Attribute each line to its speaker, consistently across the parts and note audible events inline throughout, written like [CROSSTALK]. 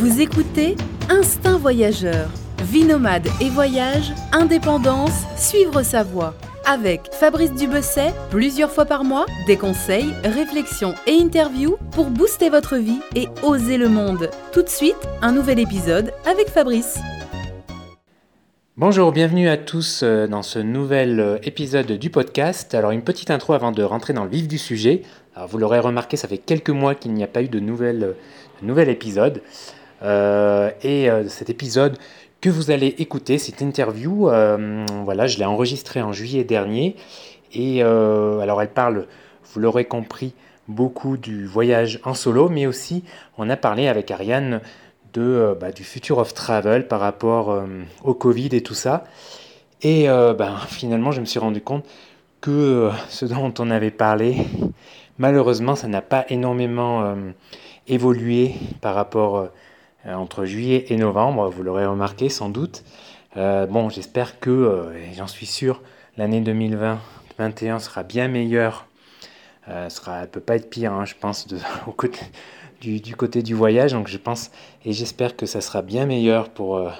Speaker 1: Vous écoutez Instinct Voyageur. Vie nomade et voyage, indépendance, suivre sa voie. Avec Fabrice Dubesset, plusieurs fois par mois, des conseils, réflexions et interviews pour booster votre vie et oser le monde. Tout de suite, un nouvel épisode avec Fabrice.
Speaker 2: Bonjour, bienvenue à tous euh, dans ce nouvel euh, épisode du podcast. Alors une petite intro avant de rentrer dans le vif du sujet. Alors vous l'aurez remarqué, ça fait quelques mois qu'il n'y a pas eu de, nouvelle, euh, nouvel épisode. Et cet épisode que vous allez écouter, cette interview, voilà, je l'ai enregistrée en juillet dernier. Et alors elle parle, vous l'aurez compris, beaucoup du voyage en solo, mais aussi on a parlé avec Ariane de, euh, bah, du future of travel par rapport euh, au Covid et tout ça. Et euh, ben, [LAUGHS] finalement, je me suis rendu compte que ce dont on avait parlé, [LAUGHS] malheureusement, ça n'a pas énormément évolué par rapport entre juillet et novembre. Vous l'aurez remarqué sans doute. bon, j'espère que, j'en suis sûr, l'année 2020-2021 sera bien meilleure. sera, elle peut pas être pire, hein, je pense, [LAUGHS] du, côté du voyage. Donc je pense et j'espère que ça sera bien meilleur pour, euh,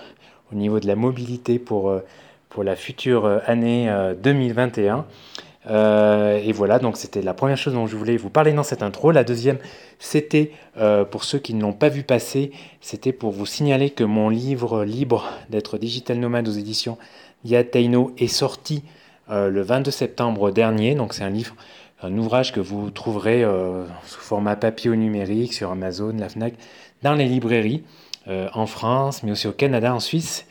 Speaker 2: au niveau de la mobilité pour, euh, la future euh, année 2021. Et voilà, donc c'était la première chose dont je voulais vous parler dans cette intro. La deuxième, c'était, pour ceux qui ne l'ont pas vu passer, c'était pour vous signaler que mon livre libre d'être digital nomade aux éditions Yataino est sorti le 22 septembre dernier. Donc c'est un livre un ouvrage que vous trouverez euh, sous format papier ou numérique sur Amazon, la FNAC, dans les librairies euh, en France, mais aussi au Canada, en Suisse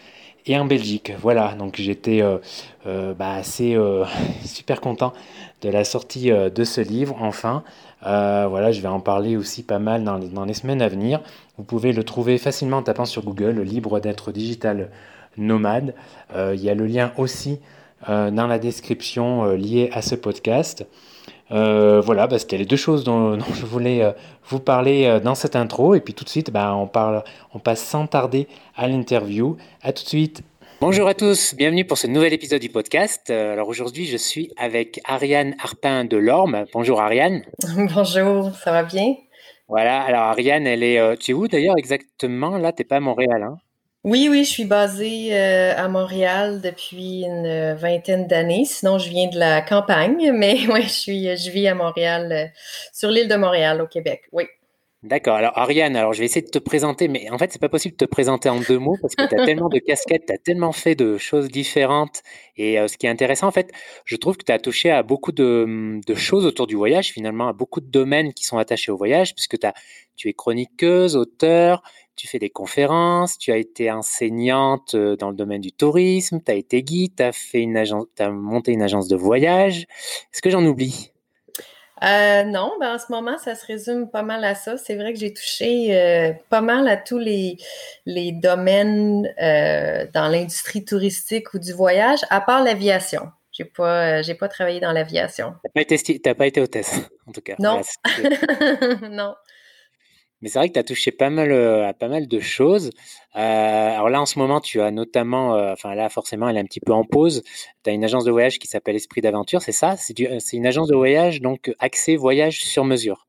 Speaker 2: et en Belgique. Voilà, donc j'étais euh, bah, assez [LAUGHS] super content de la sortie de ce livre, enfin. voilà, je vais en parler aussi pas mal dans les, dans les semaines à venir. Vous pouvez le trouver facilement en tapant sur Google, libre d'être digital nomade. Il y a le lien aussi dans la description lié à ce podcast. Euh, voilà, bah, c'était les deux choses [LAUGHS] dont, je voulais euh, vous parler euh, dans cette intro. Et puis tout de suite, bah, on, parle, on passe sans tarder à l'interview. À tout de suite. Bonjour à tous, bienvenue pour ce nouvel épisode du podcast. Alors aujourd'hui, je suis avec Ariane Harpin de Lorme. Bonjour Ariane. [LAUGHS]
Speaker 3: Bonjour, ça va bien?
Speaker 2: Voilà, alors Ariane, elle est. tu es où d'ailleurs exactement? Là, tu n'es pas à Montréal. Hein?
Speaker 3: Oui, oui, je suis basée euh, à Montréal depuis une vingtaine d'années. Sinon, je viens de la campagne, [LAUGHS] mais oui, je suis, je vis à Montréal, euh, sur l'île de Montréal, au Québec. Oui.
Speaker 2: D'accord. Alors, Ariane, alors je vais essayer de te présenter, mais en fait, c'est pas possible de te présenter en deux mots parce que tu as tellement de casquettes, tu as tellement fait de choses différentes. Et euh, ce qui est intéressant, en fait, je trouve que tu as touché à beaucoup de, de, choses autour du voyage, finalement, à beaucoup de domaines qui sont attachés au voyage, puisque as, tu es chroniqueuse, auteur, tu fais des conférences, tu as été enseignante euh, dans le domaine du tourisme, tu as été guide, tu as, fait une agence, as monté une agence de voyage. Est-ce que j'en oublie?
Speaker 3: Euh, non, ben en ce moment, ça se résume pas mal à ça. C'est vrai que j'ai touché euh, pas mal à tous les, les domaines dans l'industrie touristique ou du voyage, à part l'aviation. J'ai pas, j'ai pas travaillé dans l'aviation.
Speaker 2: T'as pas été, pas été hôtesse, en tout cas.
Speaker 3: Non. [LAUGHS] non.
Speaker 2: Mais c'est vrai que tu as touché pas mal euh, à pas mal de choses. Euh, alors là, en ce moment, tu as notamment, euh, enfin là, forcément, elle est un petit peu en pause. Tu as une agence de voyage qui s'appelle Esprit d'aventure, c'est ça? C'est une agence de voyage, donc accès voyage sur mesure.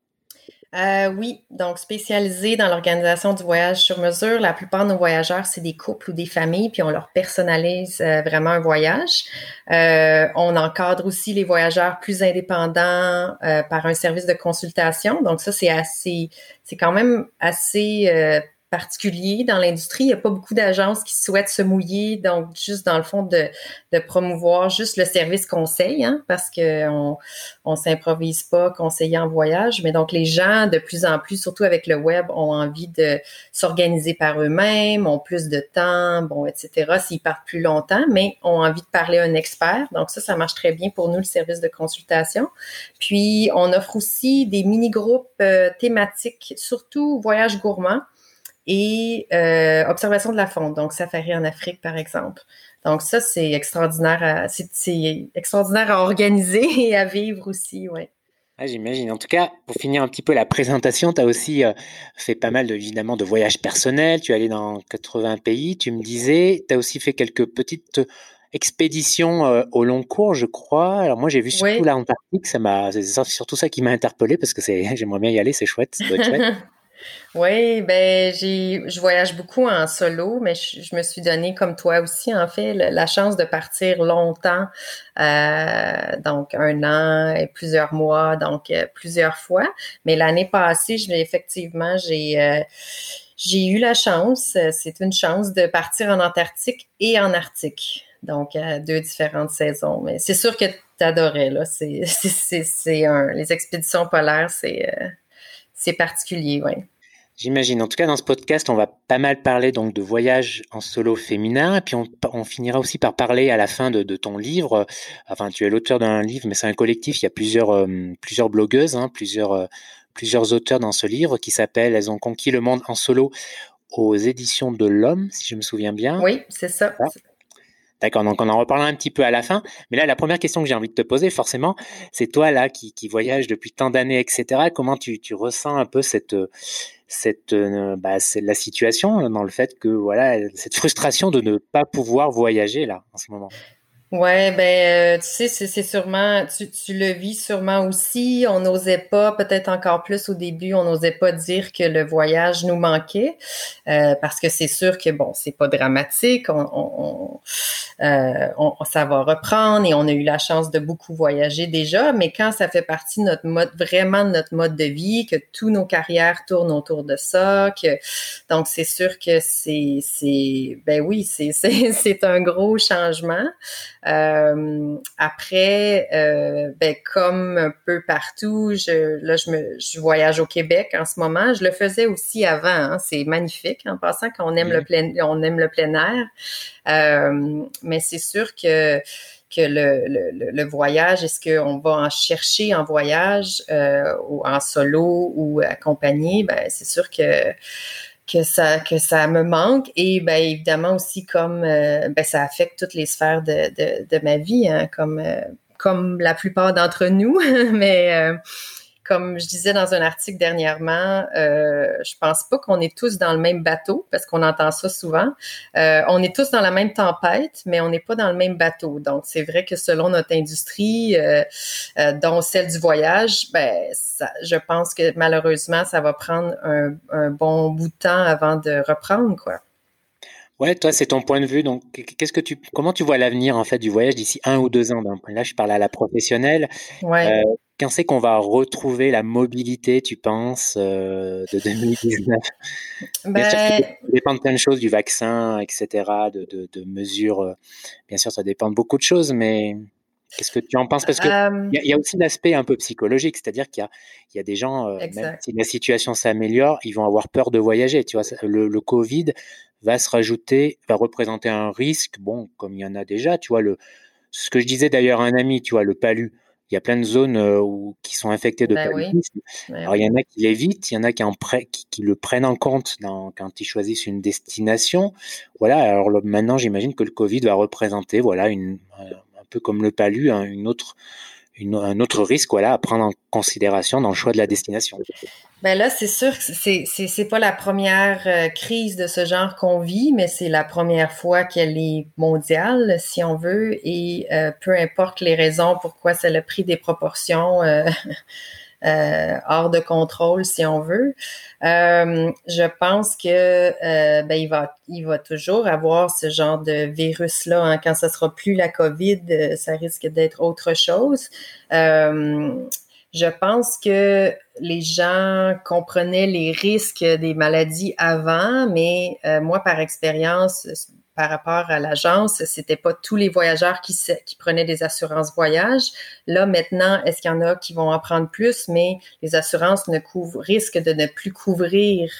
Speaker 3: Euh, oui, donc spécialisé dans l'organisation du voyage sur mesure. La plupart de nos voyageurs, c'est des couples ou des familles, puis on leur personnalise euh, vraiment un voyage. Euh, on encadre aussi les voyageurs plus indépendants par un service de consultation. Donc ça, c'est assez, c'est quand même assez particulier dans l'industrie. Il n'y a pas beaucoup d'agences qui souhaitent se mouiller, donc juste dans le fond de, de promouvoir juste le service conseil, hein, parce qu'on on s'improvise pas conseiller en voyage. Mais donc les gens, de plus en plus, surtout avec le web, ont envie de s'organiser par eux-mêmes, ont plus de temps, bon, etc. S'ils partent plus longtemps, mais ont envie de parler à un expert. Donc ça, ça marche très bien pour nous, le service de consultation. Puis on offre aussi des mini-groupes euh, thématiques, surtout voyage gourmand et euh, observation de la fonte, donc safari en Afrique, par exemple. Donc ça, c'est extraordinaire, à, c'est, extraordinaire à organiser [LAUGHS] et à vivre aussi, ouais.
Speaker 2: Ah, j'imagine. En tout cas, pour finir un petit peu la présentation, tu as aussi euh, fait pas mal, évidemment, de voyages personnels. Tu es allé dans 80 pays, tu me disais. Tu as aussi fait quelques petites expéditions euh, au long cours, je crois. Alors moi, j'ai vu surtout l'Antarctique. Ça m'a, c'est surtout ça qui m'a interpellé parce que c'est, [LAUGHS] j'aimerais bien y aller, c'est chouette. chouette. [LAUGHS]
Speaker 3: Oui, ben j'ai, je voyage beaucoup en solo, mais je, me suis donné, comme toi aussi, en fait, la chance de partir longtemps, euh, donc un an et plusieurs mois, donc euh, plusieurs fois. Mais l'année passée, je effectivement, j'ai euh, j'ai eu la chance, c'est une chance de partir en Antarctique et en Arctique. Donc, à deux différentes saisons. Mais c'est sûr que tu adorais, là. C'est, [LAUGHS] les expéditions polaires, c'est, c'est particulier, oui.
Speaker 2: J'imagine. En tout cas, dans ce podcast, on va pas mal parler donc de voyage en solo féminin, et puis on, finira aussi par parler à la fin de, ton livre. Enfin, tu es l'auteur d'un livre, mais c'est un collectif. Il y a plusieurs euh, plusieurs blogueuses, hein, plusieurs euh, plusieurs auteurs dans ce livre qui s'appelle "Elles ont conquis le monde en solo" aux éditions de l'Homme, si je me souviens bien.
Speaker 3: Oui, c'est ça.
Speaker 2: D'accord, donc on en reparlera un petit peu à la fin. Mais là, la première question que j'ai envie de te poser, forcément, c'est toi là qui, qui voyage depuis tant d'années, etc. Comment tu, ressens un peu cette, cette, euh, bah, la situation dans le fait que voilà, cette frustration de ne pas pouvoir voyager là en ce moment?
Speaker 3: Ouais, ben, euh, tu sais, c'est sûrement, tu, tu, le vis sûrement aussi. On n'osait pas, peut-être encore plus au début, on n'osait pas dire que le voyage nous manquait, euh, parce que c'est sûr que bon, c'est pas dramatique. On, on, euh, on, ça va reprendre et on a eu la chance de beaucoup voyager déjà. Mais quand ça fait partie de notre mode, vraiment de notre mode de vie, que tous nos carrières tournent autour de ça, que donc c'est sûr que c'est, c'est, ben oui, c'est, [LAUGHS] c'est un gros changement. Euh, après, euh, ben, comme un peu partout, je, là, je, me, je voyage au Québec en ce moment. Je le faisais aussi avant. Hein. C'est magnifique en passant qu'on aime le plein, on aime le plein air. Euh, mais c'est sûr que que le, le, le voyage, est-ce qu'on va en chercher en voyage euh, ou en solo ou accompagné? Ben, c'est sûr que que ça que ça me manque. Et ben évidemment aussi comme euh, ben ça affecte toutes les sphères de, de, de ma vie hein, comme euh, comme la plupart d'entre nous. [LAUGHS] Mais euh, comme je disais dans un article dernièrement, euh, je pense pas qu'on est tous dans le même bateau parce qu'on entend ça souvent. Euh, on est tous dans la même tempête, mais on n'est pas dans le même bateau. Donc c'est vrai que selon notre industrie, euh, euh dont celle du voyage, ben je pense que malheureusement ça va prendre un, un bon bout de temps avant de reprendre quoi.
Speaker 2: Ouais, toi, c'est ton point de vue. Donc, qu'est-ce que tu, comment tu vois l'avenir en fait du voyage d'ici un ou deux ans? Là, je parle à la professionnelle.
Speaker 3: Ouais. Euh,
Speaker 2: quand c'est qu'on va retrouver la mobilité, tu penses, euh, de 2019 [LAUGHS] ben... Ça dépend de plein de choses, du vaccin, etc., de, de, de, mesures. Euh, bien sûr, ça dépend de beaucoup de choses, mais qu'est-ce que tu en penses? Parce qu'il y, y, a aussi l'aspect un peu psychologique, c'est-à-dire qu'il y, y a, des gens, euh, même si la situation s'améliore, ils vont avoir peur de voyager. Tu vois, le, le Covid va se rajouter, va représenter un risque, bon, comme il y en a déjà, tu vois, le, ce que je disais d'ailleurs à un ami, tu vois, le palu il y a plein de zones euh, où, qui sont infectées de ben paludisme. Alors, il y en a qui l'évitent, il y en a qui, en qui, qui, le prennent en compte dans, quand ils choisissent une destination. Voilà, alors maintenant, j'imagine que le Covid va représenter, voilà, une, un peu comme le palu, hein, une autre, un autre risque voilà, à prendre en considération dans le choix de la destination.
Speaker 3: Ben là, c'est sûr que c'est, c'est, c'est pas la première euh, crise de ce genre qu'on vit, mais c'est la première fois qu'elle est mondiale, si on veut, et euh, peu importe les raisons pourquoi ça a pris des proportions euh, hors de contrôle, si on veut. Euh, je pense que euh, ben, il va il va toujours avoir ce genre de virus là hein. quand ça sera plus la COVID, euh, ça risque d'être autre chose. Euh, je pense que les gens comprenaient les risques des maladies avant, mais euh, moi, par expérience, par rapport à l'agence, c'était pas tous les voyageurs qui, prenaient des assurances voyage. Là, maintenant, est-ce qu'il y en a qui vont en prendre plus, mais les assurances risquent de ne plus couvrir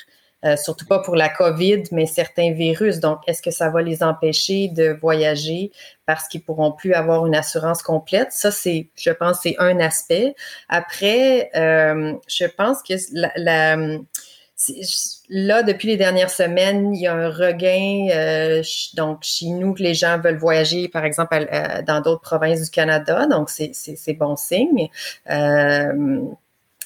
Speaker 3: euh, surtout pas pour la COVID, mais certains virus. Donc, est-ce que ça va les empêcher de voyager parce qu'ils pourront plus avoir une assurance complète? Ça, c'est, je pense, c'est un aspect. Après, euh, je pense que la, la là, depuis les dernières semaines, il y a un regain. Euh, donc, chez nous, que les gens veulent voyager, par exemple, dans d'autres provinces du Canada. Donc, c'est bon signe. Euh,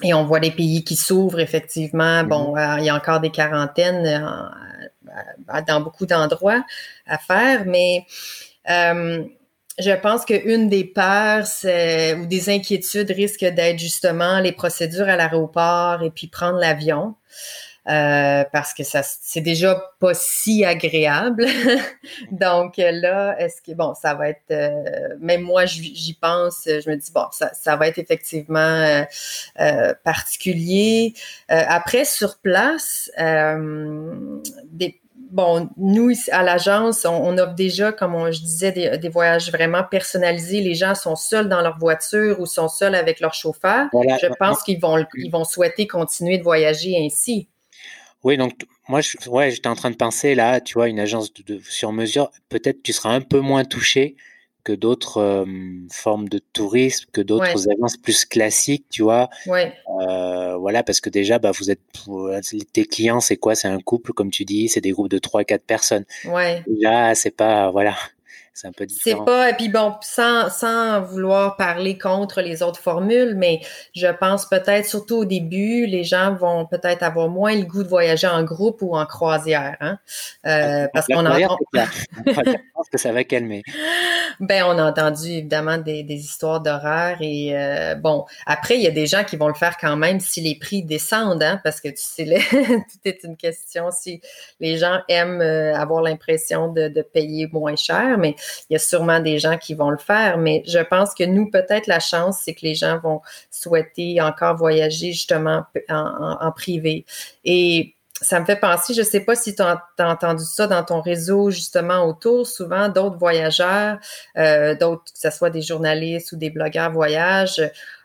Speaker 3: et on voit les pays qui s'ouvrent effectivement. Mm-hmm. Bon, euh, il y a encore des quarantaines euh, dans beaucoup d'endroits à faire, mais euh, je pense qu'une des peurs ou des inquiétudes risque d'être justement les procédures à l'aéroport et puis prendre l'avion. Euh, parce que ça c'est déjà pas si agréable. [LAUGHS] Donc là, est-ce que bon, ça va être euh, même moi j'y pense, je me dis bon, ça, ça va être effectivement euh, particulier. après sur place, des bon, nous, à l'agence, on, offre déjà, comme je disais, des, voyages vraiment personnalisés. Les gens sont seuls dans leur voiture ou sont seuls avec leur chauffeur. Je pense qu'ils vont, ils vont souhaiter continuer de voyager ainsi.
Speaker 2: Oui, donc moi, je, ouais, j'étais en train de penser là, tu vois, une agence de, sur mesure, peut-être tu seras un peu moins touché que d'autres formes de tourisme, que d'autres agences plus classiques, tu vois?
Speaker 3: Ouais.
Speaker 2: Euh, voilà, parce que déjà, bah, vous êtes, tes clients, c'est quoi? C'est un couple, comme tu dis, c'est des groupes de 3-4 personnes.
Speaker 3: Ouais.
Speaker 2: Là, c'est pas, voilà, c'est un peu différent.
Speaker 3: C'est pas, et puis bon, sans, sans vouloir parler contre les autres formules, mais je pense peut-être, surtout au début, les gens vont peut-être avoir moins le goût de voyager en groupe ou en croisière. Hein? Euh, parce qu'on entend.
Speaker 2: Je pense que ça va calmer. [LAUGHS]
Speaker 3: Ben, on a entendu évidemment des, des histoires d'horreur et euh, bon, après, il y a des gens qui vont le faire quand même si les prix descendent, hein, parce que tu sais, [LAUGHS] tout est une question si les gens aiment euh, avoir l'impression de, de payer moins cher, mais il y a sûrement des gens qui vont le faire, mais je pense que nous, peut-être la chance, c'est que les gens vont souhaiter encore voyager justement en, privé. Et ça me fait penser, je ne sais pas si tu as, entendu ça dans ton réseau justement autour, souvent d'autres voyageurs, euh, d'autres, que ce soit des journalistes ou des blogueurs voyage,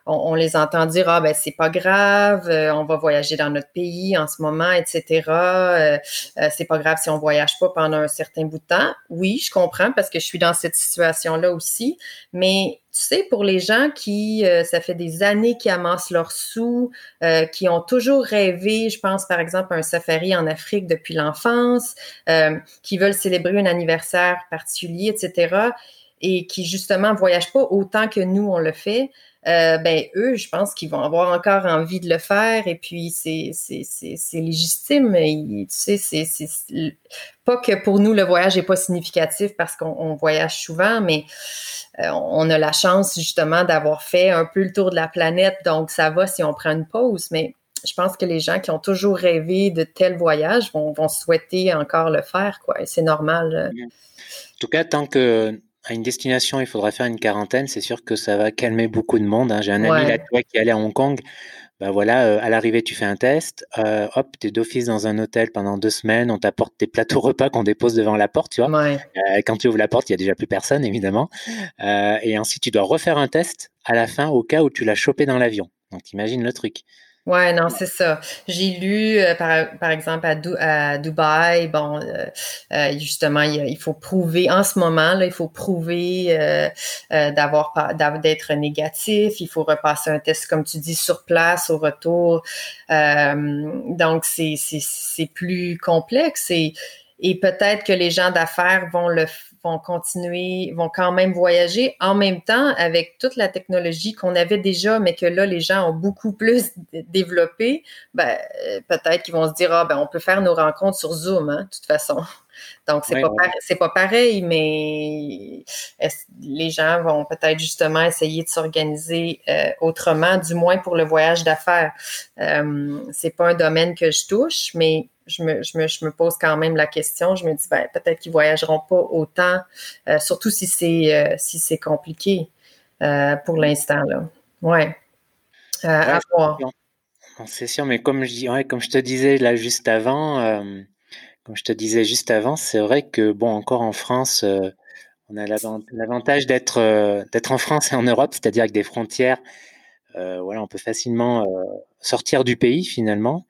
Speaker 3: on, les entend dire ah ben c'est pas grave, euh, on va voyager dans notre pays en ce moment, etc. Euh, euh, c'est pas grave si on voyage pas pendant un certain bout de temps. Oui, je comprends parce que je suis dans cette situation là aussi, mais tu sais, pour les gens qui, ça fait des années qu'ils amassent leurs sous, qui ont toujours rêvé, je pense par exemple à un safari en Afrique depuis l'enfance, qui veulent célébrer un anniversaire particulier, etc., et qui justement voyagent pas autant que nous on le fait, euh, ben eux, je pense qu'ils vont avoir encore envie de le faire et puis c'est légitime. tu sais, c'est pas que pour nous le voyage est pas significatif parce qu'on voyage souvent, mais euh, on a la chance justement d'avoir fait un peu le tour de la planète, donc ça va si on prend une pause, mais je pense que les gens qui ont toujours rêvé de tel voyage vont, vont souhaiter encore le faire, quoi. C'est normal.
Speaker 2: En tout cas, tant que à une destination, il faudra faire une quarantaine, c'est sûr que ça va calmer beaucoup de monde. Hein. J'ai un ami là, toi, qui allait à Hong Kong. Ben voilà, euh, à l'arrivée, tu fais un test. Euh, hop, tu es d'office dans un hôtel pendant deux semaines. On t'apporte tes plateaux [LAUGHS] repas qu'on dépose devant la porte, tu vois. Euh, quand tu ouvres la porte, il y a déjà plus personne, évidemment. et ensuite, tu dois refaire un test à la fin au cas où tu l'as chopé dans l'avion. Donc, imagine le truc.
Speaker 3: Ouais, non, c'est ça. J'ai lu, euh, par, par, exemple, à, à Dubaï, bon, euh, euh, justement, il, faut prouver, en ce moment, là, il faut prouver d'avoir d'être négatif, il faut repasser un test, comme tu dis, sur place, au retour. donc, c'est plus complexe et, et peut-être que les gens d'affaires vont le vont continuer, vont quand même voyager en même temps avec toute la technologie qu'on avait déjà, mais que là, les gens ont beaucoup plus développé, ben, euh, peut-être qu'ils vont se dire, ah, ben, on peut faire nos rencontres sur Zoom, hein, de toute façon. Donc, c'est pas, c'est pas pareil, mais les gens vont peut-être justement essayer de s'organiser euh, autrement, du moins pour le voyage d'affaires. Euh, c'est pas un domaine que je touche, mais je me, je, me, je me, pose quand même la question. Je me dis, ben, peut-être qu'ils voyageront pas autant, euh, surtout si c'est euh, si c'est compliqué euh, pour l'instant. Ouais. à voir.
Speaker 2: C'est sûr, mais comme je, dis, ouais, comme je te disais là juste avant, comme je te disais juste avant, c'est vrai que bon, encore en France, on a l'avantage d'être d'être en France et en Europe, c'est-à-dire avec des frontières. voilà, on peut facilement sortir du pays finalement.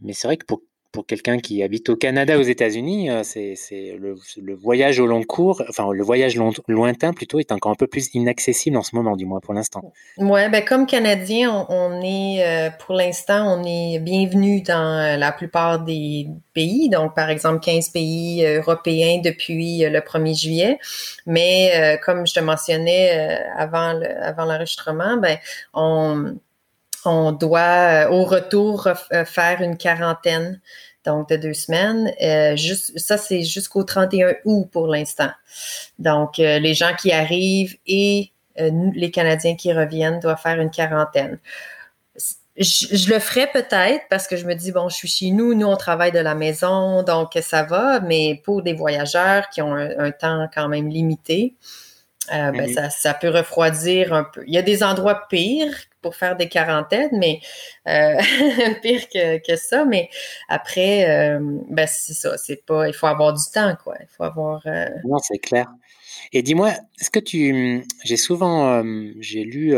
Speaker 2: Mais c'est vrai que pour pour quelqu'un qui habite au Canada, aux États-Unis, euh, c'est le, voyage au long cours, enfin le voyage lointain plutôt, est encore un peu plus inaccessible en ce moment, du moins pour l'instant.
Speaker 3: Ouais, ben comme Canadien, on, est euh, pour l'instant, on est bienvenu dans euh, la plupart des pays, donc par exemple 15 pays européens depuis le 1er juillet. Mais comme je te mentionnais avant l'enregistrement, ben on on doit au retour faire une quarantaine donc de deux semaines. Euh, juste, ça, c'est jusqu'au 31 août pour l'instant. Donc, euh, les gens qui arrivent et euh, les Canadiens qui reviennent doivent faire une quarantaine. Je, le ferai peut-être parce que je me dis, bon, je suis chez nous, nous, on travaille de la maison, donc ça va, mais pour des voyageurs qui ont un, temps quand même limité, ben, mhm. ça, ça, peut refroidir un peu. Il y a des endroits pires pour faire des quarantaines, mais euh, [LAUGHS] pire que, ça. Mais après, euh, ben c'est ça, c'est pas. Il faut avoir du temps, quoi. Il faut avoir. Euh,
Speaker 2: non, c'est clair. Et dis-moi, est-ce que tu, j'ai souvent, j'ai lu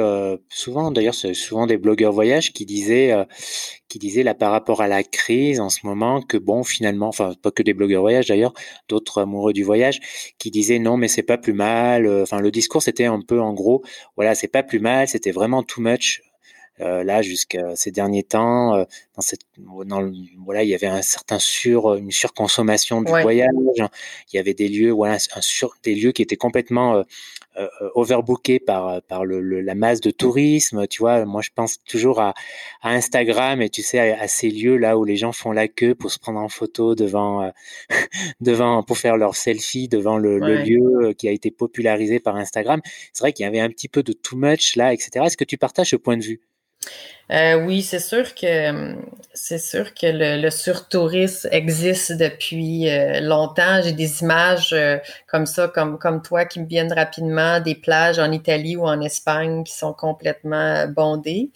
Speaker 2: souvent, d'ailleurs, souvent des blogueurs voyage qui disaient, qui disaient là par rapport à la crise en ce moment que bon, finalement, enfin pas que des blogueurs voyage d'ailleurs, d'autres amoureux du voyage, qui disaient non, mais c'est pas plus mal. Enfin, le discours c'était un peu en gros, voilà, c'est pas plus mal, c'était vraiment too much. Euh, là jusqu'à ces derniers temps euh, dans cette dans voilà il y avait un certain sur une surconsommation du voyage. Il y avait des lieux voilà un sur des lieux qui étaient complètement euh, euh overbookés par par le, la masse de tourisme tu vois. Moi je pense toujours à, à Instagram et tu sais à, ces lieux là où les gens font la queue pour se prendre en photo devant [LAUGHS] devant pour faire leur selfie devant le, le, lieu qui a été popularisé par Instagram. C'est vrai qu'il y avait un petit peu de too much là etc est-ce que tu partages ce point de vue?
Speaker 3: Euh, oui, c'est sûr que c'est sûr que le, surtourisme existe depuis euh, longtemps. J'ai des images euh, comme ça, comme comme toi, qui me viennent rapidement des plages en Italie ou en Espagne qui sont complètement bondées.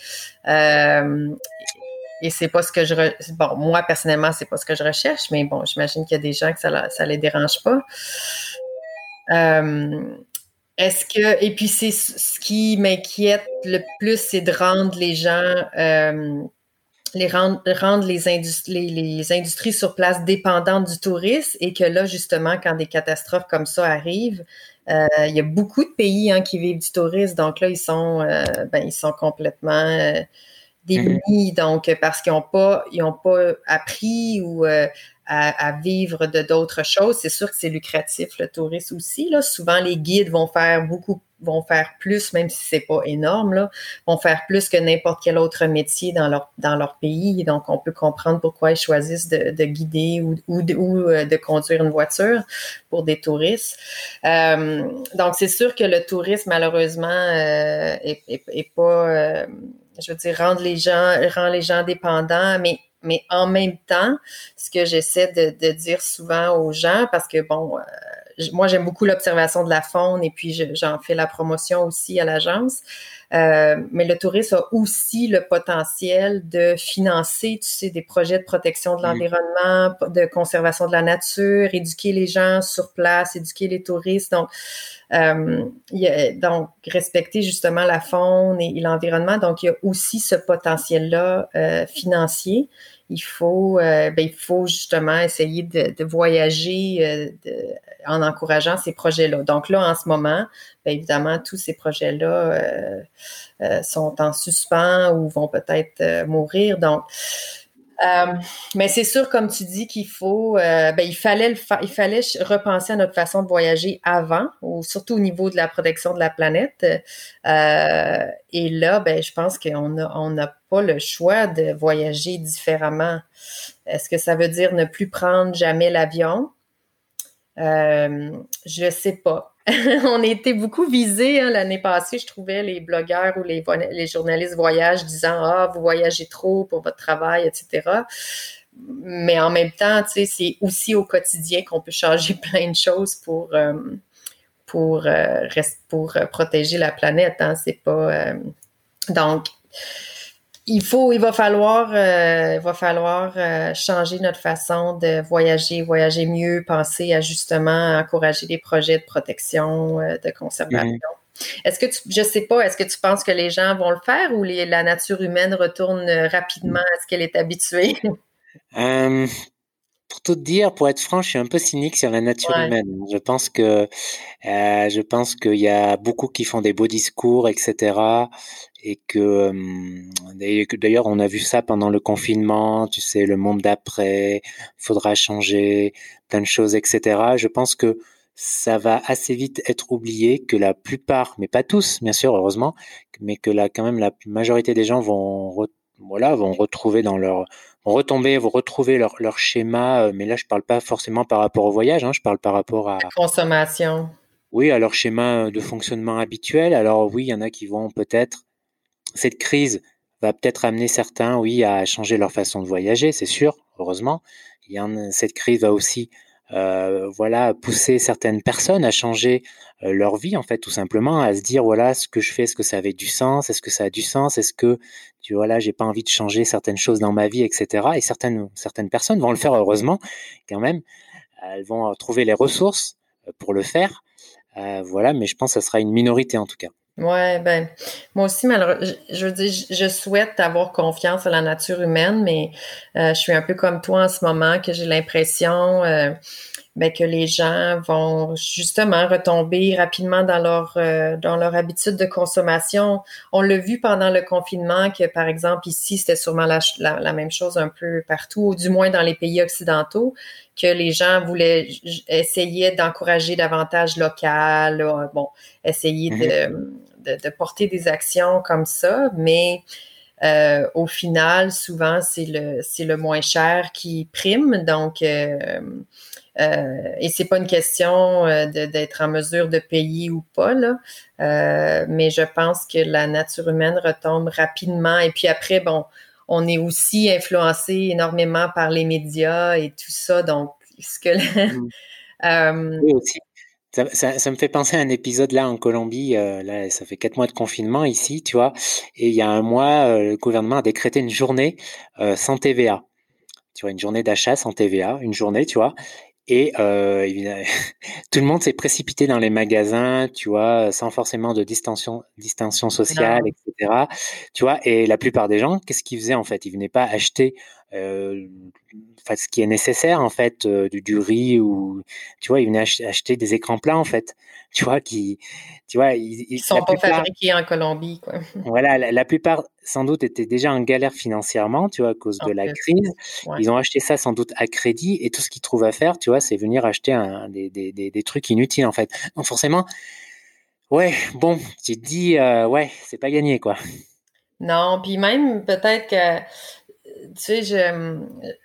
Speaker 3: et c'est pas ce que je bon moi personnellement c'est pas ce que je recherche, mais bon j'imagine qu'il y a des gens que ça ça les dérange pas. Est-ce que et puis c'est ce qui m'inquiète le plus, c'est de rendre les gens euh, les rendre, rendre les, industries, les, industries sur place dépendantes du tourisme et que là, justement, quand des catastrophes comme ça arrivent, euh, il y a beaucoup de pays hein, qui vivent du tourisme, donc là, ils sont, euh, ben, ils sont complètement démunis, mm-hmm. donc parce qu'ils n'ont pas, ils ont pas appris ou à, vivre de d'autres choses. C'est sûr que c'est lucratif le tourisme aussi. Là. Souvent, les guides vont faire beaucoup, vont faire plus, même si c'est pas énorme, là, vont faire plus que n'importe quel autre métier dans leur dans leur pays. Donc, on peut comprendre pourquoi ils choisissent de, de guider ou, ou, de, euh, de conduire une voiture pour des touristes. Euh, donc, c'est sûr que le tourisme, malheureusement, euh, est, est, pas, euh, je veux dire, rendre les gens, rend les gens dépendants, mais mais en même temps, ce que j'essaie de, dire souvent aux gens, parce que bon, euh, moi j'aime beaucoup l'observation de la faune et puis j'en fais la promotion aussi à l'agence. Euh, mais le tourisme a aussi le potentiel de financer, tu sais, des projets de protection de l'environnement, de conservation de la nature, éduquer les gens sur place, éduquer les touristes. Donc, euh, donc respecter justement la faune et, l'environnement. Donc, il y a aussi ce potentiel-là euh, financier il faut, euh, ben, il faut justement essayer de, voyager en encourageant ces projets-là. Donc là, en ce moment, ben, évidemment, tous ces projets-là euh, sont en suspens ou vont peut-être mourir. Donc, euh, mais c'est sûr, comme tu dis, qu'il faut, euh, ben, il fallait le il fallait repenser à notre façon de voyager avant, ou surtout au niveau de la protection de la planète. Euh, et là, ben, je pense qu'on n'a on pas le choix de voyager différemment. Est-ce que ça veut dire ne plus prendre jamais l'avion? je ne sais pas. [LAUGHS] on été beaucoup visés hein, l'année passée, je trouvais, les blogueurs ou les, journalistes voyage disant Ah, vous voyagez trop pour votre travail, etc. Mais en même temps, c'est aussi au quotidien qu'on peut changer [LAUGHS] plein de choses pour, euh, euh, euh, protéger la planète. Hein, c'est pas. donc, il faut, il va falloir, euh, il va falloir euh, changer notre façon de voyager, voyager mieux, penser à justement encourager des projets de protection, euh, de conservation. Mm-hmm. Est-ce que tu, je sais pas, est-ce que tu penses que les gens vont le faire ou les, la nature humaine retourne rapidement à ce qu'elle est habituée? [LAUGHS]
Speaker 2: pour tout dire, pour être franc, je suis un peu cynique sur la nature humaine. Je pense que je pense qu'il y a beaucoup qui font des beaux discours, etc et que d'ailleurs on a vu ça pendant le confinement, tu sais, le monde d'après, faudra changer, plein de choses, etc. Je pense que ça va assez vite être oublié, que la plupart, mais pas tous, bien sûr, heureusement, mais que là quand même la majorité des gens vont voilà vont retrouver dans leur retomber, vous retrouver leur, leur schéma, mais là je parle pas forcément par rapport au voyage, hein, je parle par rapport à
Speaker 3: la consommation.
Speaker 2: Oui, à leur schéma de fonctionnement habituel. Alors oui, il y en a qui vont peut-être cette crise va peut-être amener certains, oui, à changer leur façon de voyager, c'est sûr, heureusement. Cette crise va aussi euh, voilà, pousser certaines personnes à changer euh, leur vie, en fait, tout simplement, à se dire, voilà, ce que je fais, est-ce que ça avait du sens, est-ce que ça a du sens, est-ce que, tu vois, là, j'ai pas envie de changer certaines choses dans ma vie, etc. Et certaines, certaines personnes vont le faire, heureusement, quand même. Elles vont trouver les ressources euh, pour le faire. voilà, mais je pense que ça sera une minorité, en tout cas.
Speaker 3: Ouais, ben, moi aussi, malheureusement, je, veux dire, je souhaite avoir confiance à la nature humaine, mais euh, je suis un peu comme toi en ce moment, que j'ai l'impression euh, ben, que les gens vont justement retomber rapidement dans leur euh, dans leur habitude de consommation. On l'a vu pendant le confinement que, par exemple, ici, c'était sûrement la, la, même chose un peu partout, ou du moins dans les pays occidentaux, que les gens voulaient essayer d'encourager davantage local, bon, essayer de mhm de, porter des actions comme ça, mais euh, au final, souvent, c'est le, c'est le moins cher qui prime. Donc, euh, euh, et c'est pas une question euh, d'être en mesure de payer ou pas, là. mais je pense que la nature humaine retombe rapidement. Et puis après, bon, on est aussi influencé énormément par les médias et tout ça. Donc, ce que.
Speaker 2: Mmh. [LAUGHS] oui, aussi. Ça, me fait penser à un épisode là en Colombie. Euh, là, ça fait quatre mois de confinement ici, tu vois. Et il y a un mois, euh, le gouvernement a décrété une journée euh, sans TVA. Tu vois, une journée d'achat sans TVA, une journée, tu vois. Et [LAUGHS] tout le monde s'est précipité dans les magasins, tu vois, sans forcément de distinction, distinction sociale, etc. Tu vois, et la plupart des gens, qu'est-ce qu'ils faisaient en fait? Ils venaient pas acheter ce qui est nécessaire en fait, du, riz ou tu vois, ils venaient acheter des écrans plats en fait, [LAUGHS] tu vois, qui, tu vois,
Speaker 3: ils, sont pas fabriqués en Colombie quoi. [LAUGHS]
Speaker 2: Voilà, la, plupart sans doute étaient déjà en galère financièrement, tu vois, à cause de la crise. Ils ont acheté ça sans doute à crédit et tout ce qu'ils trouvent à faire, tu vois, c'est venir acheter un, des, des, des, trucs inutiles en fait. Donc forcément, ouais, bon, tu te dis, ouais, c'est pas gagné quoi.
Speaker 3: Non, puis même peut-être que tu sais,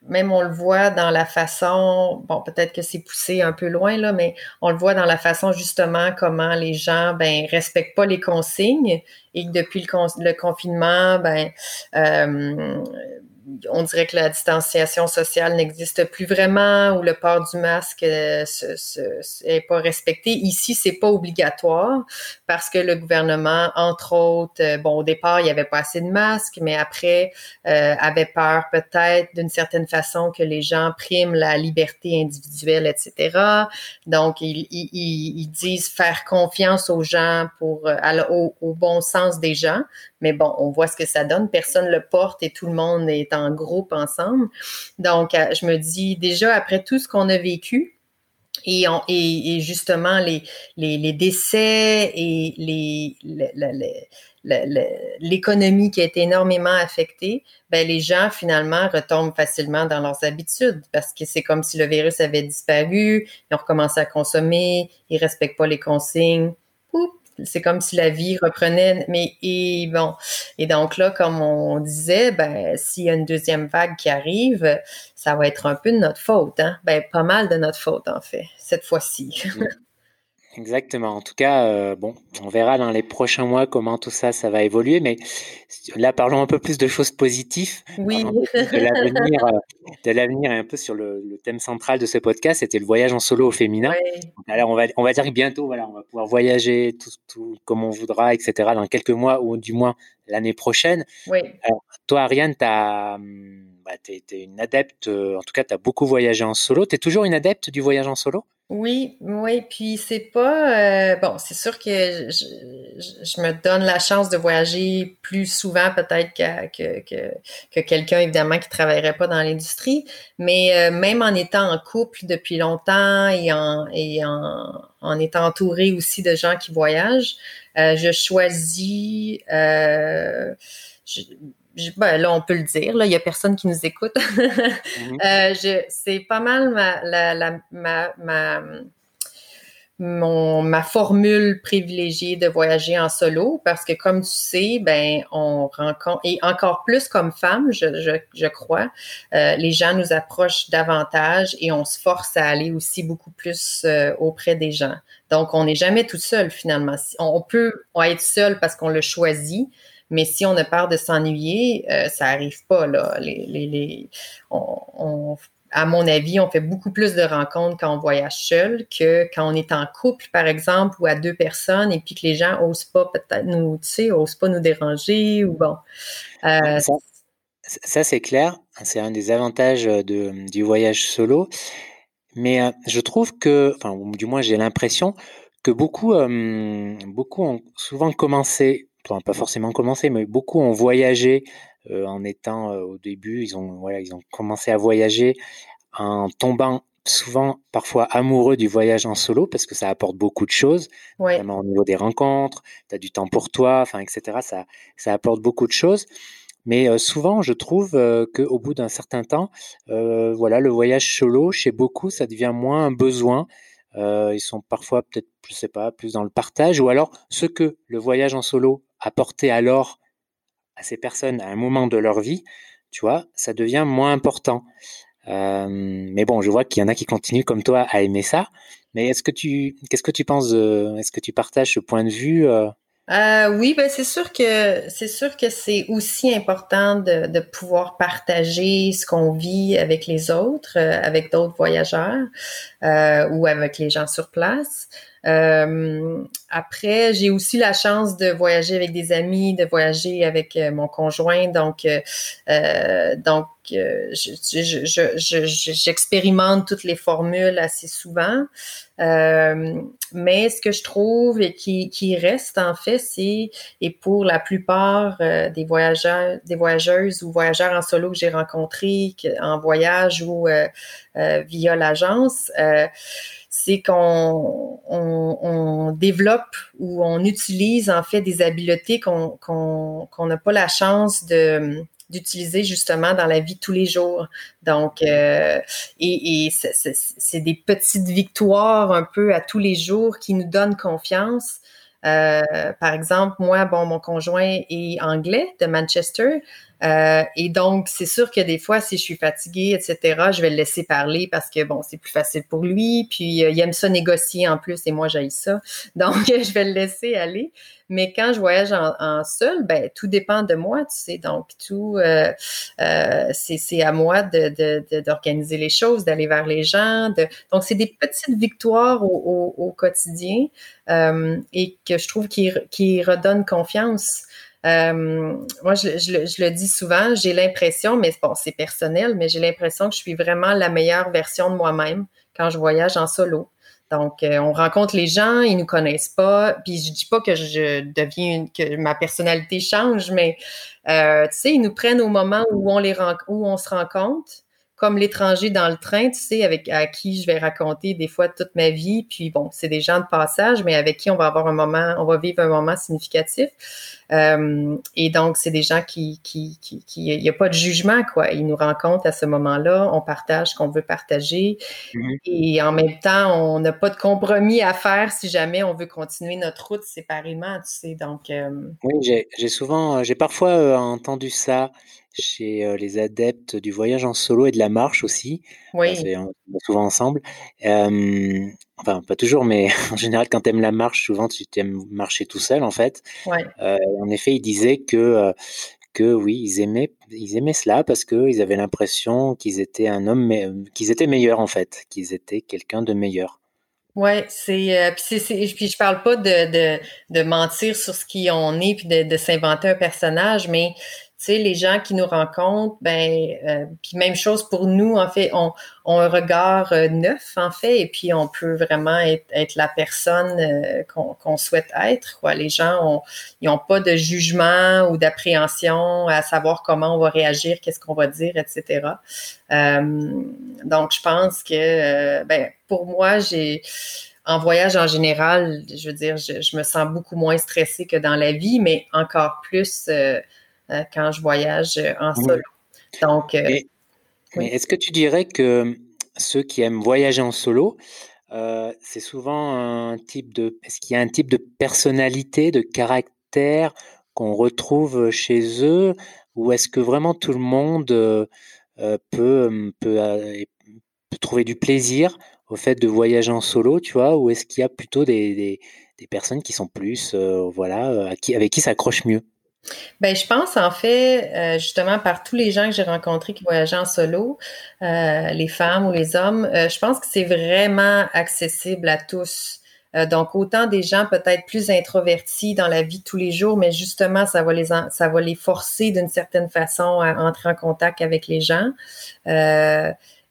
Speaker 3: même on le voit dans la façon, bon, peut-être que c'est poussé un peu loin, là, mais on le voit dans la façon justement comment les gens, ben, respectent pas les consignes et que depuis le, le confinement, ben, euh, on dirait que la distanciation sociale n'existe plus vraiment ou le port du masque n'est euh, pas respecté. Ici, c'est pas obligatoire parce que le gouvernement, entre autres, euh, bon, au départ, il n'y avait pas assez de masques, mais après, euh, avait peur peut-être d'une certaine façon que les gens priment la liberté individuelle, etc. Donc, ils, ils, disent faire confiance aux gens pour au, au bon sens des gens, mais bon, on voit ce que ça donne. Personne le porte et tout le monde est en groupe ensemble. Donc, euh, je me dis déjà, après tout ce qu'on a vécu, et, et, justement les, les, décès et les, l'économie qui a été énormément affectée, ben les gens finalement retombent facilement dans leurs habitudes parce que c'est comme si le virus avait disparu, ils ont recommencé à consommer, ils respectent pas les consignes, c'est comme si la vie reprenait. Mais et bon, et donc là, comme on disait, ben s'il y a une deuxième vague qui arrive, ça va être un peu de notre faute, hein? Ben pas mal de notre faute en fait cette fois-ci.
Speaker 2: Exactement. En tout cas, euh, bon, on verra dans les prochains mois comment tout ça, ça va évoluer. Mais là, parlons un peu plus de choses positives.
Speaker 3: Oui.
Speaker 2: De l'avenir, euh, de l'avenir, un peu sur le, thème central de ce podcast, c'était le voyage en solo au féminin. Alors, on va, on va dire que bientôt, voilà, on va pouvoir voyager tout, tout comme on voudra, etc. Dans quelques mois ou du moins l'année prochaine.
Speaker 3: Oui.
Speaker 2: toi, Ariane, tu as bah, es, une adepte, euh, en tout cas, tu as beaucoup voyagé en solo. Tu es toujours une adepte du voyage en solo?
Speaker 3: Oui, oui, puis c'est pas... Euh, bon, c'est sûr que je, me donne la chance de voyager plus souvent peut-être que, que, que, quelqu'un, évidemment, qui travaillerait pas dans l'industrie, mais euh, même en étant en couple depuis longtemps et en, et en, en étant entouré aussi de gens qui voyagent, je choisis... Je, ben, là, on peut le dire, là, il n'y a personne qui nous écoute. [LAUGHS] Mhm. euh, c'est pas mal ma, la, ma, ma, mon, ma formule privilégiée de voyager en solo parce que comme tu sais, ben on rencontre et encore plus comme femme, je, je, je crois, euh, les gens nous approchent davantage et on se force à aller aussi beaucoup plus euh, auprès des gens. Donc on n'est jamais tout seul finalement. On, peut être seul parce qu'on le choisit, mais si on a peur de s'ennuyer, euh, ça arrive pas là. À mon avis, on fait beaucoup plus de rencontres quand on voyage seul que quand on est en couple, par exemple, ou à deux personnes, et puis que les gens osent pas peut-être nous, tu sais, pas nous déranger ou bon.
Speaker 2: Euh, ça, c'est clair. C'est un des avantages de, du voyage solo. Mais euh, je trouve que, enfin, du moins, j'ai l'impression que beaucoup, euh, beaucoup ont souvent commencé, enfin, pas forcément commencé, mais beaucoup ont voyagé euh, en étant euh, au début, ils ont, voilà, ils ont commencé à voyager en tombant souvent parfois amoureux du voyage en solo parce que ça apporte beaucoup de choses, notamment au niveau des rencontres, tu as du temps pour toi, enfin, etc. Ça, ça apporte beaucoup de choses. Mais euh, souvent, je trouve euh, qu'au bout d'un certain temps, euh, voilà, le voyage solo, chez beaucoup, ça devient moins un besoin. Ils sont parfois peut-être, je sais pas, plus dans le partage, ou alors ce que le voyage en solo apportait alors à ces personnes à un moment de leur vie, tu vois, ça devient moins important. Euh, mais bon, je vois qu'il y en a qui continuent comme toi à aimer ça. Mais est-ce que tu, qu'est-ce que tu penses Est-ce que tu partages ce point de vue euh?
Speaker 3: Euh, oui, ben c'est sûr que c'est sûr que c'est aussi important de, pouvoir partager ce qu'on vit avec les autres, avec d'autres voyageurs ou avec les gens sur place. Euh, après, j'ai aussi la chance de voyager avec des amis, de voyager avec euh, mon conjoint. Donc, euh, euh j'expérimente toutes les formules assez souvent. mais ce que je trouve et qui, reste en fait, c'est et pour la plupart des voyageurs, des voyageuses ou voyageurs en solo que j'ai rencontrés en voyage ou via l'agence c'est qu'on on, développe ou on utilise en fait des habiletés qu'on n'a pas la chance de d'utiliser justement dans la vie tous les jours. Donc, euh, et, et c'est des petites victoires un peu à tous les jours qui nous donnent confiance. Euh, par exemple, moi, bon, mon conjoint est anglais de Manchester. Euh, et donc, c'est sûr que des fois, si je suis fatiguée, etc., je vais le laisser parler parce que, bon, c'est plus facile pour lui. Puis, euh, il aime ça négocier en plus et moi, j'aille ça. [LAUGHS] Donc, [LAUGHS] je vais le laisser aller. Mais quand je voyage en, seul, ben, tout dépend de moi, tu sais. Donc, tout, euh, euh c'est à moi d'organiser de, de, les choses, d'aller vers les gens. De... Donc, c'est des petites victoires au, au, au quotidien euh, et que je trouve qui, qui redonnent confiance. Euh, moi, je, je, le dis souvent, j'ai l'impression, mais bon, c'est personnel, mais j'ai l'impression que je suis vraiment la meilleure version de moi-même quand je voyage en solo. Donc, euh, on rencontre les gens, ils nous connaissent pas. Puis je dis pas que je deviens que ma personnalité change, mais euh, tu sais, ils nous prennent au moment où on les où on se rencontre comme l'étranger dans le train, tu sais, avec à qui je vais raconter des fois toute ma vie. Puis bon, c'est des gens de passage, mais avec qui on va avoir un moment, on va vivre un moment significatif. Euh, et donc, c'est des gens qui, qui, qui, il n'y a pas de jugement, quoi. Ils nous rencontrent à ce moment-là, on partage ce qu'on veut partager. Mm-hmm. Et en même temps, on n'a pas de compromis à faire si jamais on veut continuer notre route séparément, tu sais. Donc, euh,
Speaker 2: oui, j'ai souvent, j'ai parfois euh, entendu ça chez les adeptes du voyage en solo et de la marche aussi. Oui. souvent ensemble. enfin, pas toujours, mais [LAUGHS] en général, quand tu aimes la marche, souvent tu aimes marcher tout seul, en fait. Ouais. en effet, ils disaient que, que oui, ils aimaient, ils aimaient cela parce qu'ils avaient l'impression qu'ils étaient un homme, qu'ils étaient meilleurs, en fait, qu'ils étaient quelqu'un de meilleur.
Speaker 3: Ouais, c'est puis, puis je parle pas de, de, de, mentir sur ce qui on est puis de, de s'inventer un personnage, mais sais, les gens qui nous rencontrent, ben, euh, puis même chose pour nous, en fait, on, on a un regard euh, neuf, en fait, et puis on peut vraiment être, être la personne euh, qu'on souhaite être. Quoi. Les gens, ont, ils n'ont pas de jugement ou d'appréhension à savoir comment on va réagir, qu'est-ce qu'on va dire, etc. donc, je pense que, ben, pour moi, j'ai en voyage en général, je veux dire, je, je, me sens beaucoup moins stressée que dans la vie, mais encore plus euh, quand je voyage euh, en solo. Donc,
Speaker 2: euh, est-ce que tu dirais que ceux qui aiment voyager en solo, c'est souvent un type de. Est-ce qu'il y a un type de personnalité, de caractère qu'on retrouve chez eux, ou est-ce que vraiment tout le monde peut, peut, trouver du plaisir au fait de voyager en solo, tu vois, ou est-ce qu'il y a plutôt des, des, personnes qui sont plus, voilà, avec qui ça accroche mieux?
Speaker 3: Ben, je pense en fait, euh, justement, par tous les gens que j'ai rencontrés qui voyageaient en solo, euh, les femmes ou les hommes, euh, je pense que c'est vraiment accessible à tous. donc, autant des gens peut-être plus introvertis dans la vie de tous les jours, mais justement, ça va les, ça va les forcer d'une certaine façon à entrer en contact avec les gens.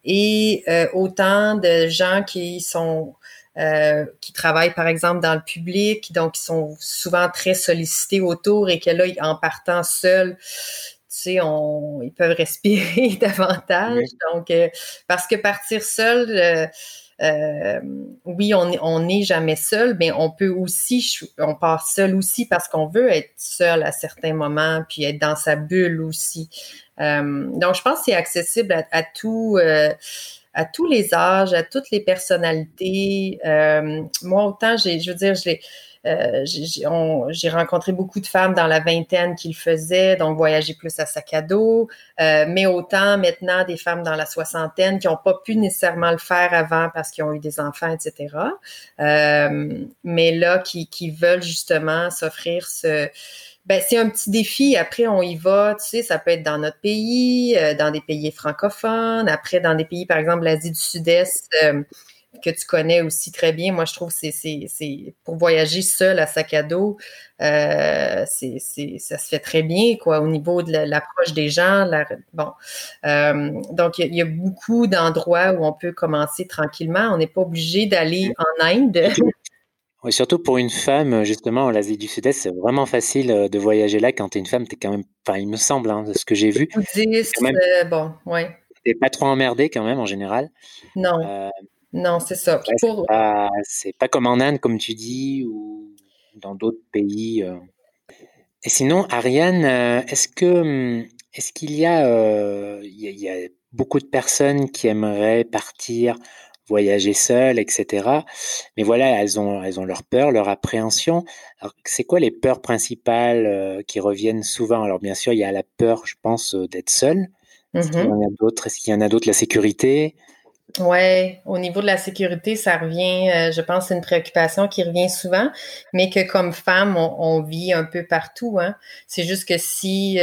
Speaker 3: et autant de gens qui sont euh, qui travaillent par exemple dans le public, donc qui sont souvent très sollicités autour et que là, en partant seuls, tu sais, on, ils peuvent respirer [LAUGHS] davantage. Donc, euh, parce que partir seul, euh, euh oui, on n'est jamais seul, mais on peut aussi, on part seul aussi parce qu'on veut être seul à certains moments, puis être dans sa bulle aussi. donc, je pense que c'est accessible à, à tout à tous les âges, à toutes les personnalités. Euh, moi, autant, j'ai, je veux dire, euh, j'ai rencontré beaucoup de femmes dans la vingtaine qui le faisaient, donc voyager plus à sac à dos, euh, mais autant maintenant des femmes dans la soixantaine qui n'ont pas pu nécessairement le faire avant parce qu'ils ont eu des enfants, etc. mais là, qui, qui veulent justement s'offrir ce ben, c'est un petit défi. Après, on y va, tu sais, ça peut être dans notre pays, euh, dans des pays francophones, après dans des pays, par exemple, l'Asie du Sud-Est, euh, que tu connais aussi très bien. Moi, je trouve que c'est pour voyager seul à sac à dos, euh, c'est ça se fait très bien, quoi, au niveau de l'approche des gens. La, bon, donc il y, a beaucoup d'endroits où on peut commencer tranquillement. On n'est pas obligé d'aller en Inde.
Speaker 2: Oui, surtout pour une femme, justement, en Asie du Sud-Est, c'est vraiment facile euh, de voyager là. Quand tu es une femme, tu es quand même, enfin, il me semble, hein, de ce que j'ai vu.
Speaker 3: Bouddhiste, euh, bon, ouais.
Speaker 2: T'es pas trop emmerdé quand même, en général.
Speaker 3: Non. Euh, non, c'est ça.
Speaker 2: c'est, pas, comme en Inde, comme tu dis, ou dans d'autres pays. Et sinon, Ariane, est-ce que hum, est-ce qu'il y a, il y a beaucoup de personnes qui aimeraient partir voyager seul, etc. Mais voilà, elles ont, elles ont leur peur, leur appréhension. Alors, c'est quoi les peurs principales euh, qui reviennent souvent? Alors, bien sûr, il y a la peur, je pense, euh, d'être seul. Est-ce qu'il y en a d'autres? Est-ce qu'il y en a d'autres? La sécurité?
Speaker 3: Ouais, au niveau de la sécurité, ça revient, euh, je pense, c'est une préoccupation qui revient souvent, mais que comme femme, on, vit un peu partout. Hein. C'est juste que si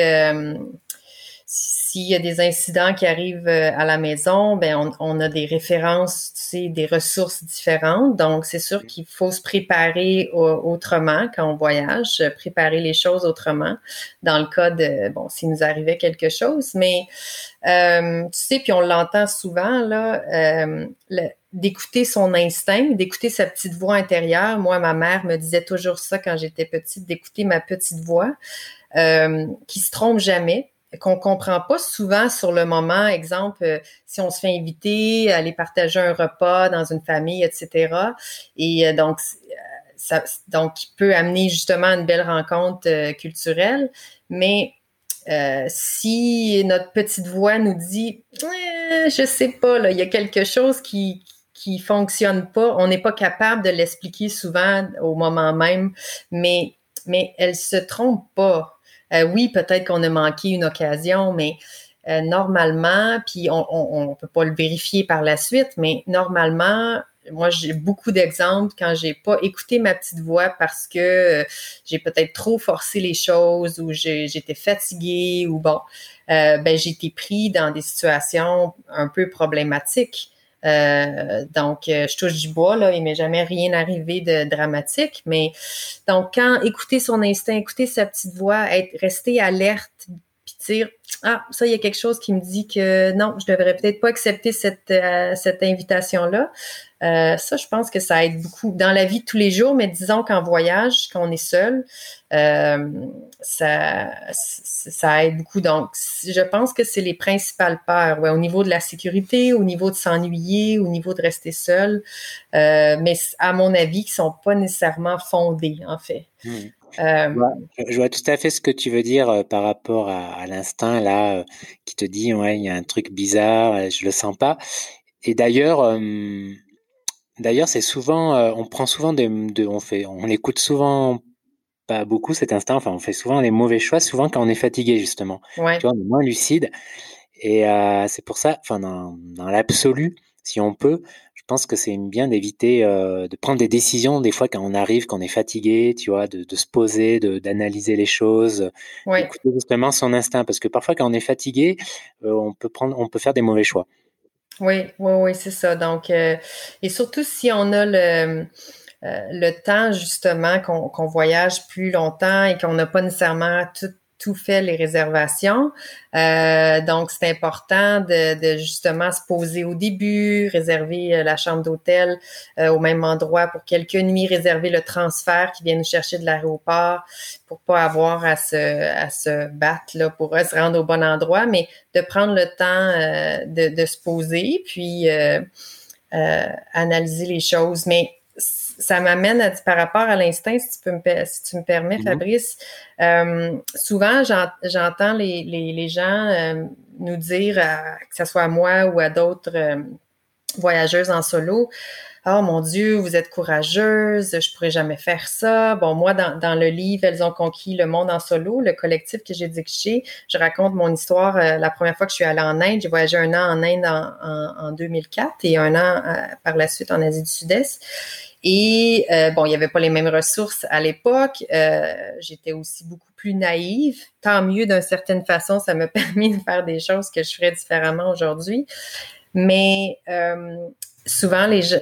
Speaker 3: s'il y a des incidents qui arrivent à la maison, ben on, a des références, des ressources différentes. Donc, c'est sûr qu'il faut se préparer autrement quand on voyage, préparer les choses autrement. Dans le cas de, bon, s'il nous arrivait quelque chose, mais euh, tu sais, puis on l'entend souvent là. Euh, d'écouter son instinct, d'écouter sa petite voix intérieure. Moi, ma mère me disait toujours ça quand j'étais petite, d'écouter ma petite voix, euh, qui se trompe jamais qu'on comprend pas souvent sur le moment. Exemple, euh, si on se fait inviter à aller partager un repas dans une famille, etc. Et euh, donc, euh, ça, donc, peut amener justement une belle rencontre culturelle. Mais si notre petite voix nous dit, eh, je sais pas, il y a quelque chose qui qui fonctionne pas, on n'est pas capable de l'expliquer souvent au moment même, mais mais elle se trompe pas oui, peut-être qu'on a manqué une occasion, mais euh, normalement, puis on ne peut pas le vérifier par la suite, mais normalement, moi, j'ai beaucoup d'exemples quand j'ai pas écouté ma petite voix parce que euh, j'ai peut-être trop forcé les choses ou j'étais fatiguée ou bon, ben j'ai été pris dans des situations un peu problématiques. Euh, donc, euh, je touche du bois, là, il m'est jamais rien arrivé de dramatique, mais donc, quand écouter son instinct, écouter sa petite voix, être resté alerte, ah ça il y a quelque chose qui me dit que non je devrais peut-être pas accepter cette euh, cette invitation là euh, ça je pense que ça aide beaucoup dans la vie de tous les jours mais disons qu'en voyage quand on est seul euh, ça ça aide beaucoup. Donc je pense que c'est les principales peurs au niveau de la sécurité au niveau de s'ennuyer au niveau de rester seul mais à mon avis qui sont pas nécessairement fondées en fait. Mmh.
Speaker 2: Euh, je vois tout à fait ce que tu veux dire euh, par rapport à, l'instinct là, euh, qui te dit ouais il y a un truc bizarre, je le sens pas. Et d'ailleurs, d'ailleurs, c'est souvent, on prend souvent des, on fait, on écoute souvent pas beaucoup cet instinct. Enfin, on fait souvent les mauvais choix, souvent quand on est fatigué, justement.
Speaker 3: Ouais.
Speaker 2: Tu vois, on est moins lucide. Et c'est pour ça, enfin, dans, dans l'absolu, si on peut, pense que c'est bien d'éviter de prendre des décisions des fois quand on arrive, quand on est fatigué, tu vois, de, de se poser, d'analyser les choses,
Speaker 3: ouais.
Speaker 2: écouter justement son instinct, parce que parfois quand on est fatigué, on peut prendre, on peut faire des mauvais choix.
Speaker 3: Oui, oui, oui, c'est ça. Donc, et surtout si on a le euh, le temps justement qu'on voyage plus longtemps et qu'on n'a pas nécessairement tout, tout fait les réservations. Euh, donc, c'est important de, de, justement se poser au début, réserver euh, la chambre d'hôtel au même endroit pour quelques nuits, réserver le transfert qui vient nous chercher de l'aéroport pour pas avoir à se, à se battre là, pour se rendre au bon endroit, mais de prendre le temps de, de, se poser, puis analyser les choses. Mais ça m'amène à, par rapport à l'instinct, si tu peux me, si tu me permets, mhm. Fabrice. Euh, souvent, j'entends les, les, les, gens euh, nous dire, euh, que ce soit à moi ou à d'autres euh, voyageuses en solo, Oh mon Dieu, vous êtes courageuse, je pourrais jamais faire ça. Bon, moi, dans, dans, le livre, elles ont conquis le monde en solo, le collectif que j'ai dirigé. Je raconte mon histoire. la première fois que je suis allée en Inde, j'ai voyagé un an en Inde en, en, en 2004 et un an par la suite en Asie du Sud-Est. Et euh, bon, il n'y avait pas les mêmes ressources à l'époque. Euh, j'étais aussi beaucoup plus naïve. Tant mieux d'une certaine façon, ça m'a [LAUGHS] permis de faire des choses que je ferais différemment aujourd'hui. Mais euh, souvent, les, souvent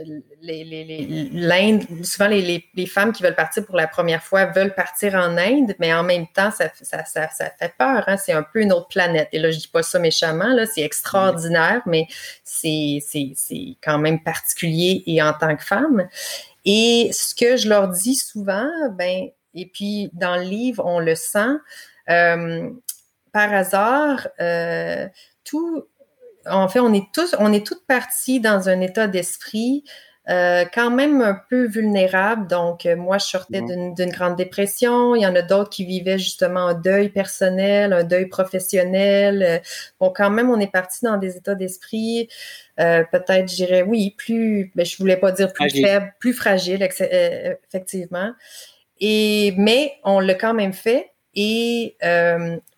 Speaker 3: les, femmes qui veulent partir pour la première fois veulent partir en Inde, mais en même temps, ça, fait peur. Hein? C'est un peu une autre planète. Et là, je dis pas ça méchamment, là, c'est extraordinaire, mais c'est quand même particulier et en tant que femme. Et ce que je leur dis souvent, ben, et puis dans le livre, on le sent, euh, par hasard, euh, tout, en fait, on est tous, on est toutes parties dans un état d'esprit euh, quand même un peu vulnérable. Donc, euh, moi, je sortais d'une grande dépression. Il y en a d'autres qui vivaient justement un deuil personnel, un deuil professionnel. Euh, bon, quand même, on est parti dans des états d'esprit, peut-être, je dirais, oui, plus, ben, je voulais pas dire plus faible, plus fragile, effectivement. Et, mais on l'a quand même fait. Et,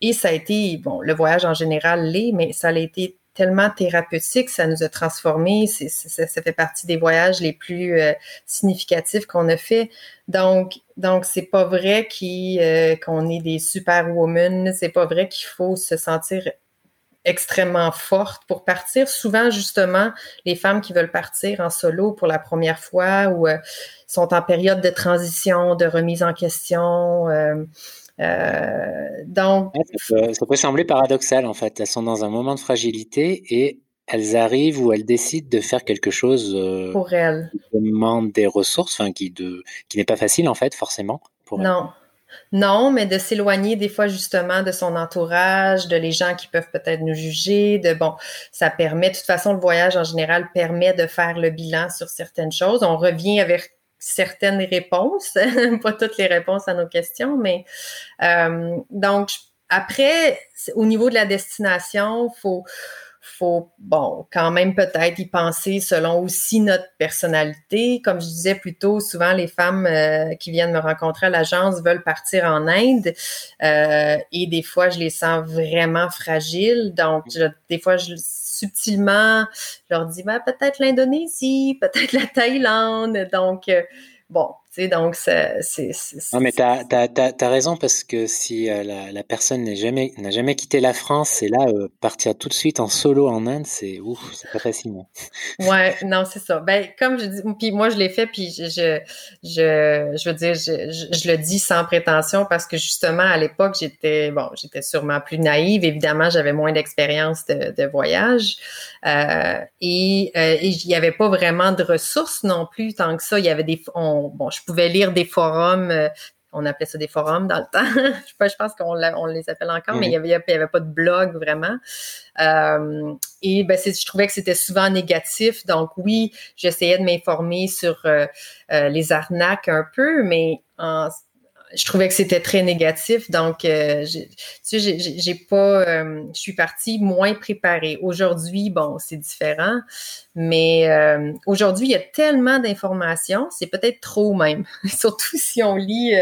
Speaker 3: et ça a été, bon, le voyage en général l'est, mais ça a été tellement thérapeutique, ça nous a transformés. ça, fait partie des voyages les plus euh, significatifs qu'on a fait. Donc, donc c'est pas vrai euh, qu'on est des superwomen. C'est pas vrai qu'il faut se sentir extrêmement forte pour partir. Souvent, justement, les femmes qui veulent partir en solo pour la première fois ou euh, sont en période de transition, de remise en question. Donc,
Speaker 2: ça peut, sembler paradoxal en fait. Elles sont dans un moment de fragilité et elles arrivent ou elles décident de faire quelque chose
Speaker 3: euh, pour elles.
Speaker 2: qui demande des ressources, enfin qui de qui n'est pas facile en fait forcément pour
Speaker 3: non. Non, mais de s'éloigner des fois justement de son entourage, de les gens qui peuvent peut-être nous juger, de bon, ça permet, de toute façon, le voyage en général permet de faire le bilan sur certaines choses. On revient avec certaines réponses, [LAUGHS] pas toutes les réponses à nos questions, mais euh, donc après, au niveau de la destination, faut faut, bon, quand même peut-être y penser selon aussi notre personnalité. Comme je disais plus tôt, souvent les femmes euh, qui viennent me rencontrer à l'agence veulent partir en Inde euh, et des fois, je les sens vraiment fragiles. Donc, des fois, je subtilement, je leur dis, ben, peut-être l'Indonésie, peut-être la Thaïlande. Donc, euh, bon, donc, c'est.
Speaker 2: Non, mais tu as, raison parce que si euh, la, personne n'a jamais, jamais quitté la France, et là, euh, partir tout de suite en solo en Inde, c'est ouf, c'est pas facile.
Speaker 3: Hein. ouais, non, c'est ça. Ben, comme je dis, puis moi, je l'ai fait, puis je, je, je, veux dire, je, je, le dis sans prétention parce que justement, à l'époque, j'étais, bon, j'étais sûrement plus naïve. Évidemment, j'avais moins d'expérience de, de, voyage. Euh, et il n'y avait pas vraiment de ressources non plus tant que ça. Il y avait des. On, bon, je pouvais lire des forums. Euh, on appelait ça des forums dans le [LAUGHS] temps. je pense qu'on on les appelle encore, mais il n'y avait, avait, pas de blog vraiment. Euh, et ben, je trouvais que c'était souvent négatif. Donc oui, j'essayais de m'informer sur euh, les arnaques un peu, mais je trouvais que c'était très négatif. Donc, euh, tu sais, j'ai pas, euh, je suis partie moins préparée. Aujourd'hui, bon, c'est différent, mais euh, aujourd'hui, il y a tellement d'informations, c'est peut-être trop même. [LAUGHS] Surtout si on lit,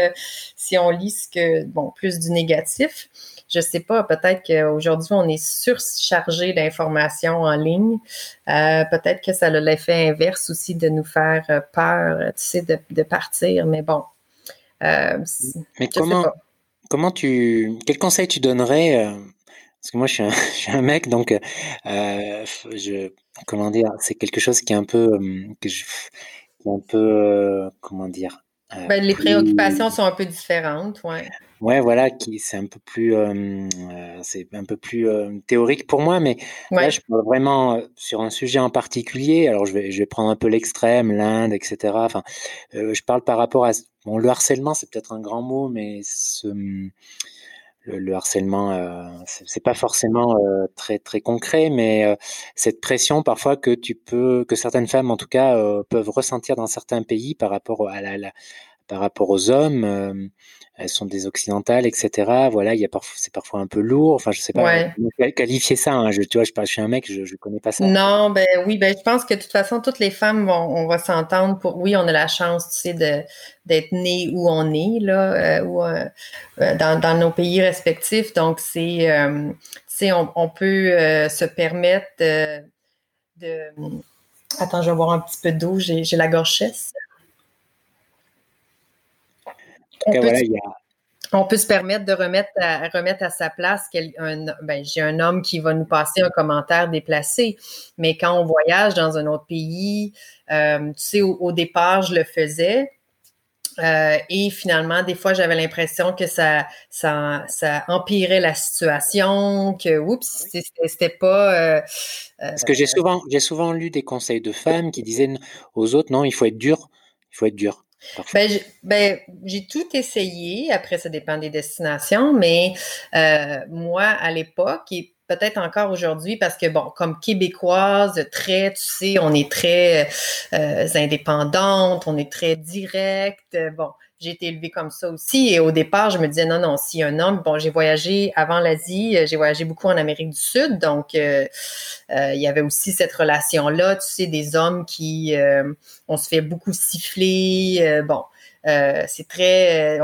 Speaker 3: si on lit ce que, bon, plus du négatif. Je sais pas, peut-être qu'aujourd'hui, on est surchargé d'informations en ligne. peut-être que ça a l'effet inverse aussi de nous faire peur, tu sais, de, de partir. Mais bon,
Speaker 2: euh, Mais comment, comment tu, quel conseil tu donnerais euh, Parce que moi, je suis un, [LAUGHS] je suis un mec, donc euh, je, comment dire, c'est quelque chose qui est un peu, que je, qui est un peu, comment dire.
Speaker 3: Ben, les préoccupations sont un peu différentes, ouais.
Speaker 2: Ouais, voilà, qui c'est un peu plus, euh, c'est un peu plus euh, théorique pour moi, mais là, je parle vraiment sur un sujet en particulier. Alors, je vais, je vais prendre un peu l'extrême, l'Inde, etc. Enfin, je parle par rapport à bon, le harcèlement, c'est peut-être un grand mot, mais ce, le, le, harcèlement, c'est pas forcément très très concret, mais cette pression parfois que tu peux, que certaines femmes en tout cas peuvent ressentir dans certains pays par rapport à la par rapport aux hommes elles sont des occidentales, etc. Voilà, il y a parfois, c'est parfois un peu lourd. Enfin, je sais pas qualifier ça. Hein. Je, tu vois, je, je, suis un mec, je, je connais pas ça.
Speaker 3: Non, ben oui, ben je pense que de toute façon, toutes les femmes, vont, on va s'entendre pour. Oui, on a la chance, tu sais, de d'être né où on est là, euh, ou euh, euh, dans, dans, nos pays respectifs. Donc, c'est, tu sais, on, on, peut se permettre de, de, Attends, je vais boire un petit peu d'eau. J'ai, j'ai la on, peut, se permettre de remettre à, remettre à sa place un, ben, j'ai un homme qui va nous passer un commentaire déplacé, mais quand on voyage dans un autre pays, euh, tu sais, au, départ, je le faisais. Euh, et finalement, des fois, j'avais l'impression que ça, ça, ça empirait la situation, que oups, c'était pas. Euh,
Speaker 2: Parce que j'ai souvent, j'ai souvent lu des conseils de femmes qui disaient aux autres, non, il faut être dur, il faut être dur.
Speaker 3: Ben, ben, j'ai tout essayé. Après, ça dépend des destinations, mais euh, moi, à l'époque, et peut-être encore aujourd'hui, parce que, bon, comme québécoise, très, tu sais, on est très euh, indépendante, on est très direct. Bon, j'ai été élevée comme ça aussi. Et au départ, je me disais, non, non, si un homme, bon, j'ai voyagé avant l'Asie, euh, j'ai voyagé beaucoup en Amérique du Sud, donc euh, euh, il y avait aussi cette relation-là, tu sais, des hommes qui, on se fait beaucoup siffler, bon, c'est très,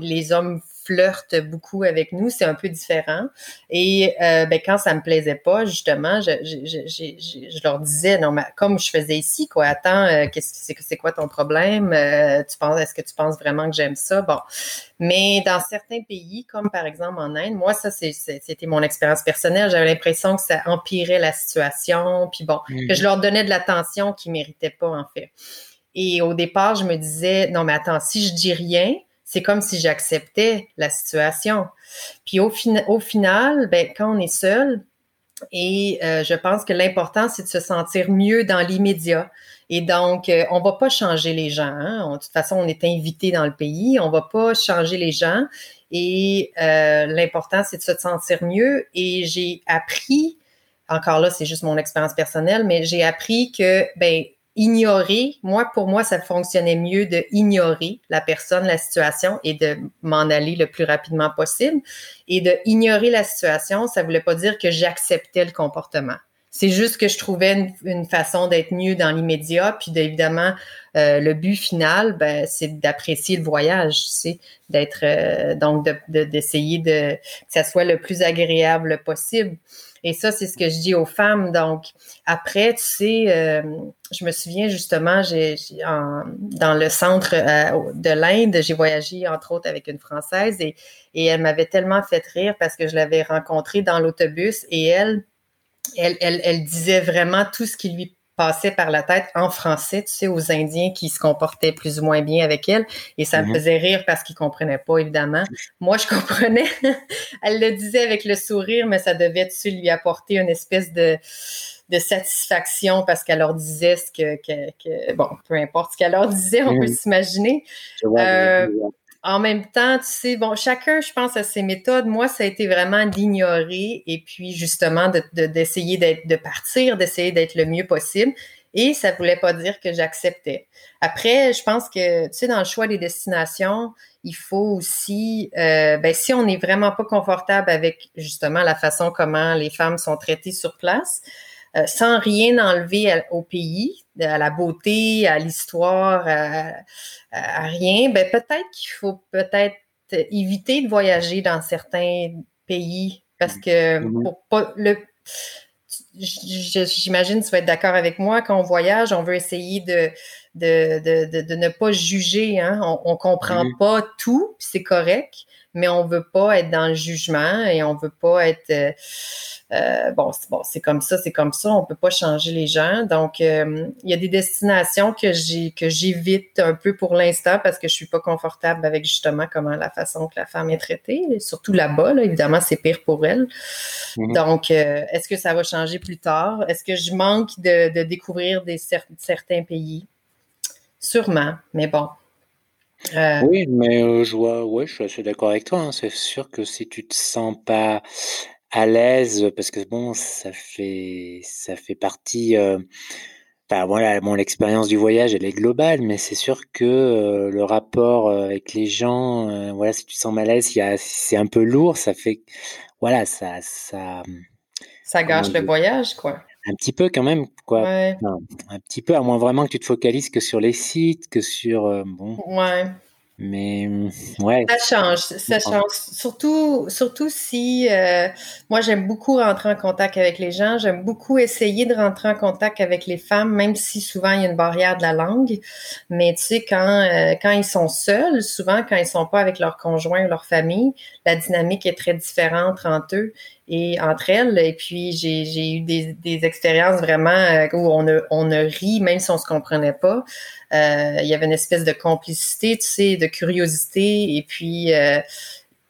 Speaker 3: les hommes flirtent beaucoup avec nous, c'est un peu différent. Et euh, ben, quand ça me plaisait pas, justement, je, je, je, je leur disais, non, mais comme je faisais ici, quoi, attends, euh, qu'est-ce que c'est, c'est quoi ton problème? Euh, tu penses, est-ce que tu penses vraiment que j'aime ça? Bon. Mais dans certains pays, comme par exemple en Inde, moi, ça, c'est, c'était mon expérience personnelle. J'avais l'impression que ça empirait la situation, puis bon, que je leur donnais de l'attention qu'ils méritaient pas, en fait. Et au départ, je me disais, non, mais attends, si je dis rien, c'est comme si j'acceptais la situation. Puis au, final, ben, quand on est seul, et euh, je pense que l'important, c'est de se sentir mieux dans l'immédiat. Et donc, euh, on va pas changer les gens. Hein. de toute façon, on est invité dans le pays. On va pas changer les gens. Et euh, l'important, c'est de se sentir mieux. Et j'ai appris, encore là, c'est juste mon expérience personnelle, mais j'ai appris que, ben, ignorer, moi, pour moi, ça fonctionnait mieux de ignorer la personne, la situation et de m'en aller le plus rapidement possible. Et de ignorer la situation, ça voulait pas dire que j'acceptais le comportement. C'est juste que je trouvais une, façon d'être mieux dans l'immédiat, puis évidemment, euh, le but final, ben, c'est d'apprécier le voyage, c'est d'être euh, donc d'essayer de, de, que ça soit le plus agréable possible. Et ça, c'est ce que je dis aux femmes. Donc, après, tu sais, euh, je me souviens justement, j'ai, dans le centre euh, de l'Inde, j'ai voyagé entre autres avec une Française et, elle m'avait tellement fait rire parce que je l'avais rencontrée dans l'autobus et elle, elle, elle, elle disait vraiment tout ce qui lui passait par la tête en français, tu sais, aux Indiens qui se comportaient plus ou moins bien avec elle. Et ça me mhm. faisait rire parce qu'ils comprenaient pas, évidemment. Moi, je comprenais. [LAUGHS] elle le disait avec le sourire, mais ça devait, tu sais, lui apporter une espèce de de satisfaction parce qu'elle leur disait ce que, que, que, bon, peu importe ce qu'elle leur disait, on peut s'imaginer. Euh, en même temps, tu sais, bon, chacun, je pense, à ses méthodes. Moi, ça a été vraiment d'ignorer et puis justement d'essayer de, de partir, d'essayer d'être le mieux possible. Et ça voulait pas dire que j'acceptais. Après, je pense que, tu sais, dans le choix des destinations, il faut aussi, euh, ben, si on n'est vraiment pas confortable avec justement la façon comment les femmes sont traitées sur place, euh, sans rien enlever au pays, à la beauté, à l'histoire, à, rien, ben peut-être qu'il faut peut-être éviter de voyager dans certains pays parce que mm-hmm. pour pas le j'imagine que tu vas être d'accord avec moi, quand on voyage, on veut essayer de, de, ne pas juger. Hein? On ne comprend pas tout, c'est correct, mais on ne veut pas être dans le jugement et on ne veut pas être... Euh, euh, bon, bon c'est comme ça, c'est comme ça, on peut pas changer les gens. Donc, euh, il y a des destinations que j'ai que j'évite un peu pour l'instant parce que je suis pas confortable avec justement comment la façon que la femme est traitée, surtout là-bas. évidemment, c'est pire pour elle. Mm-hmm. Donc, est-ce que ça va changer plus tard? Est-ce que je manque de, découvrir des certains pays? Sûrement, mais bon.
Speaker 2: Oui, mais je vois, ouais, je suis assez d'accord avec toi. Hein. C'est sûr que si tu te sens pas à l'aise parce que bon, ça fait ça fait partie. Euh, enfin, voilà, bon, l'expérience du voyage, elle est globale, mais c'est sûr que euh, le rapport euh, avec les gens, voilà, si tu sens mal à l'aise, c'est un peu lourd, ça fait, voilà, ça, ça.
Speaker 3: Ça gâche le voyage, quoi.
Speaker 2: Un petit peu quand même, quoi. Ouais. un petit peu, à moins vraiment que tu te focalises que sur les sites, que sur bon.
Speaker 3: Ouais.
Speaker 2: Mais mm, ouais.
Speaker 3: Ça change, ça change. Surtout, surtout si euh, moi j'aime beaucoup rentrer en contact avec les gens, j'aime beaucoup essayer de rentrer en contact avec les femmes, même si souvent il y a une barrière de la langue. Mais tu sais, quand, euh, quand ils sont seuls, souvent quand ils sont pas avec leur conjoint ou leur famille, la dynamique est très différente entre eux et entre elles. Et puis j'ai eu des, des expériences vraiment euh, où on a, on a ri, même si on se comprenait pas. Euh, il y avait une espèce de complicité, tu sais, de curiosité. Et puis, euh,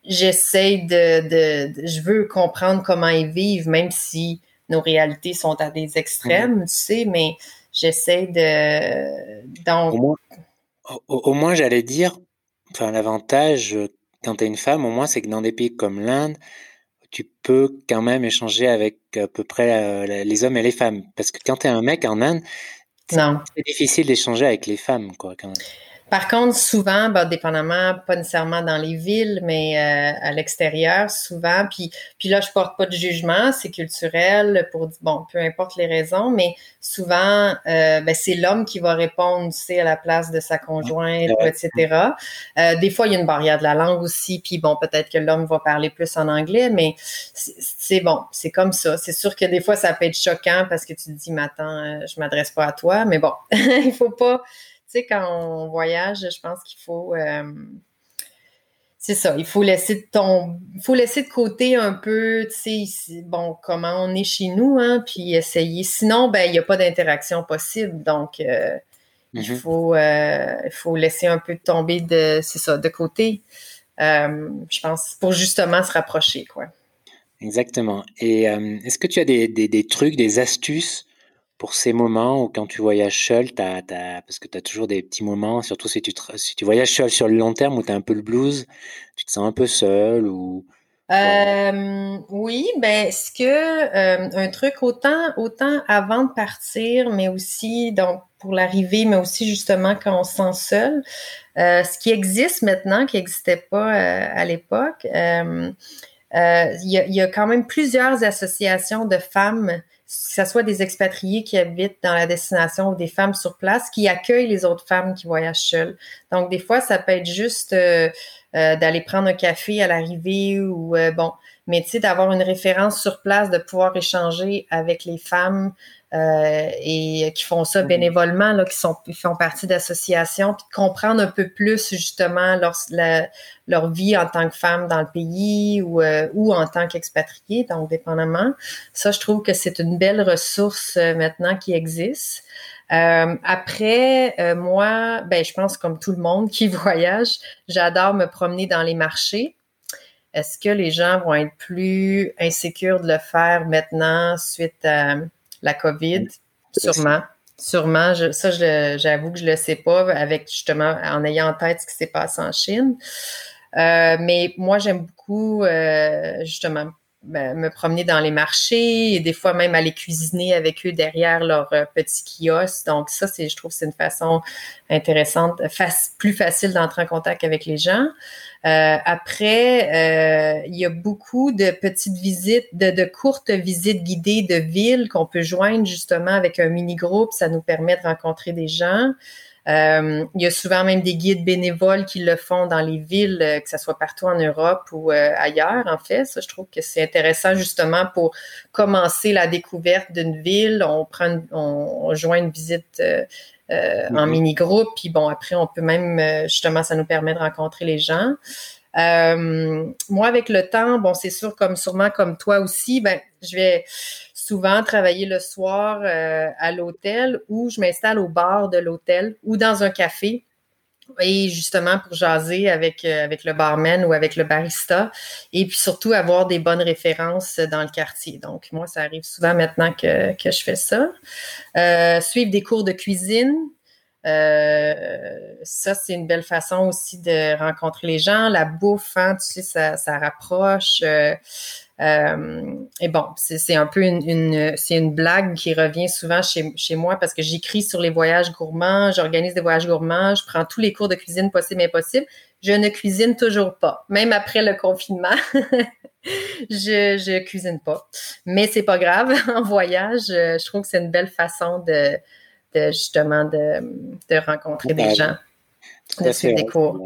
Speaker 3: j'essaie de, de, Je veux comprendre comment ils vivent, même si nos réalités sont à des extrêmes, tu sais, mais j'essaie de... Donc...
Speaker 2: Au moins, au, moins j'allais dire, enfin, l'avantage quand tu es une femme, au moins, c'est que dans des pays comme l'Inde, tu peux quand même échanger avec à peu près euh, les hommes et les femmes. Parce que quand tu es un mec en Inde, c'est difficile d'échanger avec les femmes, quoi, quand même.
Speaker 3: Par contre, souvent, bah, dépendamment, pas nécessairement dans les villes, mais euh, à l'extérieur, souvent. Puis, puis là, je porte pas de jugement, c'est culturel, pour bon, peu importe les raisons, mais souvent, euh, ben, c'est l'homme qui va répondre, tu sais, à la place de sa conjointe, etc. Euh, des fois, il y a une barrière de la langue aussi, puis bon, peut-être que l'homme va parler plus en anglais, mais c'est bon, c'est comme ça. C'est sûr que des fois, ça peut être choquant parce que tu te dis, mais attends, je m'adresse pas à toi, mais bon, [LAUGHS] il faut pas sais, quand on voyage, je pense qu'il faut. Euh, c'est ça, il faut laisser de ton, il faut laisser de côté un peu, tu sais, bon, comment on est chez nous, hein, puis essayer. Sinon, ben, il n'y a pas d'interaction possible, donc euh, il faut, euh, il faut laisser un peu tomber de, c'est ça, de côté. je pense pour justement se rapprocher, quoi.
Speaker 2: Exactement. Et est-ce que tu as des, trucs, des astuces pour ces moments où quand tu voyages seul, parce que tu as toujours des petits moments, surtout si tu, si tu voyages seul sur le long terme où tu as un peu le blues, tu te sens un peu seul ou...
Speaker 3: Euh, oui, ben ce que euh, un truc autant autant avant de partir, mais aussi donc pour l'arrivée, mais aussi justement quand on se sent seul. Euh, ce qui existe maintenant, qui n'existait pas à l'époque, il y, y, a quand même plusieurs associations de femmes que ce soit des expatriés qui habitent dans la destination ou des femmes sur place qui accueillent les autres femmes qui voyagent seules. Donc, des fois, ça peut être juste euh, euh, d'aller prendre un café à l'arrivée ou, euh, bon, mais tu sais, d'avoir une référence sur place, de pouvoir échanger avec les femmes euh, et qui font ça bénévolement, là, qui, sont, qui font partie d'associations, puis comprendre un peu plus justement leur, leur vie en tant que femme dans le pays ou, euh, ou en tant qu'expatriée, donc dépendamment. Ça, je trouve que c'est une belle ressource euh, maintenant qui existe. Euh, après, moi, ben, je pense comme tout le monde qui [LAUGHS] voyage, j'adore me promener dans les marchés. Est-ce que les gens vont être plus insécures de le faire maintenant suite à la COVID, sûrement. Sûrement, ça, j'avoue que je le sais pas avec justement en ayant en tête ce qui s'est passé en Chine. Euh, mais moi, j'aime beaucoup euh, justement me promener dans les marchés et des fois même aller cuisiner avec eux derrière leur euh, petit kiosque. Donc ça, je trouve, c'est une façon intéressante, plus facile d'entrer en contact avec les gens. Euh, après, euh, il y a beaucoup de petites visites, de, de courtes visites guidées de villes qu'on peut joindre justement avec un mini groupe. Ça nous permet de rencontrer des gens. Euh, il y a souvent même des guides bénévoles qui le font dans les villes, euh, que ce soit partout en Europe ou euh, ailleurs, en fait. Ça, je trouve que c'est intéressant justement pour commencer la découverte d'une ville. On prend, on, joint une visite en mm-hmm. mini-groupe, puis bon, après, on peut même, justement, ça nous permet de rencontrer les gens. moi, avec le temps, bon, c'est sûr, comme sûrement comme toi aussi, ben, je vais souvent travailler le soir euh, à l'hôtel ou je m'installe au bar de l'hôtel ou dans un café. Et justement pour jaser avec, euh, avec le barman ou avec le barista. Et puis surtout avoir des bonnes références dans le quartier. Donc, moi, ça arrive souvent maintenant que, que je fais ça. Euh, suivre des cours de cuisine. ça, c'est une belle façon aussi de rencontrer les gens. La bouffe, hein, tu sais, ça, ça rapproche. Euh, et bon, c'est un peu une, c'est une blague qui revient souvent chez, chez moi parce que j'écris sur les voyages gourmands, j'organise des voyages gourmands, je prends tous les cours de cuisine possibles et impossibles. Je ne cuisine toujours pas, même après le confinement. [LAUGHS] je, je cuisine pas, mais c'est pas grave. [LAUGHS] en voyage, je trouve que c'est une belle façon de, de justement de, de rencontrer des gens, de suivre des cours.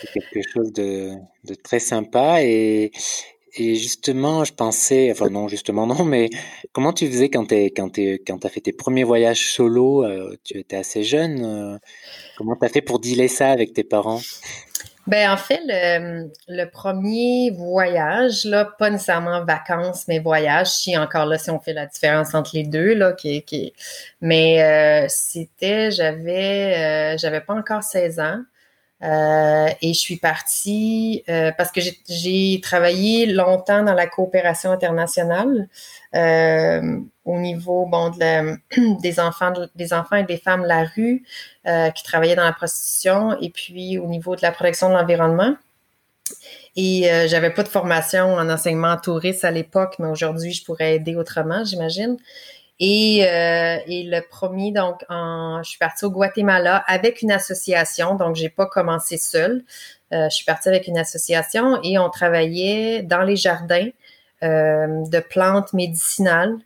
Speaker 4: C'est quelque chose de, de très sympa et et justement, je pensais, enfin non, justement [LAUGHS] non, mais comment tu faisais quand tu quand quand as fait tes premiers voyages solo euh, Tu étais assez jeune. Euh, comment tu as fait pour dealer ça avec tes parents?
Speaker 3: Ben en fait, le, le, premier voyage, là, pas nécessairement vacances, mais voyage, si encore là, si on fait la différence entre les deux, là, qui, qui mais euh, c'était, j'avais, j'avais pas encore 16 ans. Euh, et je suis partie euh, parce que j'ai travaillé longtemps dans la coopération internationale euh, au niveau bon de [CLEARS THROAT] des enfants des enfants et des femmes de la rue qui travaillaient dans la prostitution et puis au niveau de la protection de l'environnement. Et j'avais pas de formation en enseignement touriste à l'époque, mais aujourd'hui je pourrais aider autrement, j'imagine. Et, euh, et, le premier, donc, en, je suis partie au Guatemala avec une association, donc j'ai pas commencé seule. Euh, je suis partie avec une association et on travaillait dans les jardins euh, de plantes médicinales.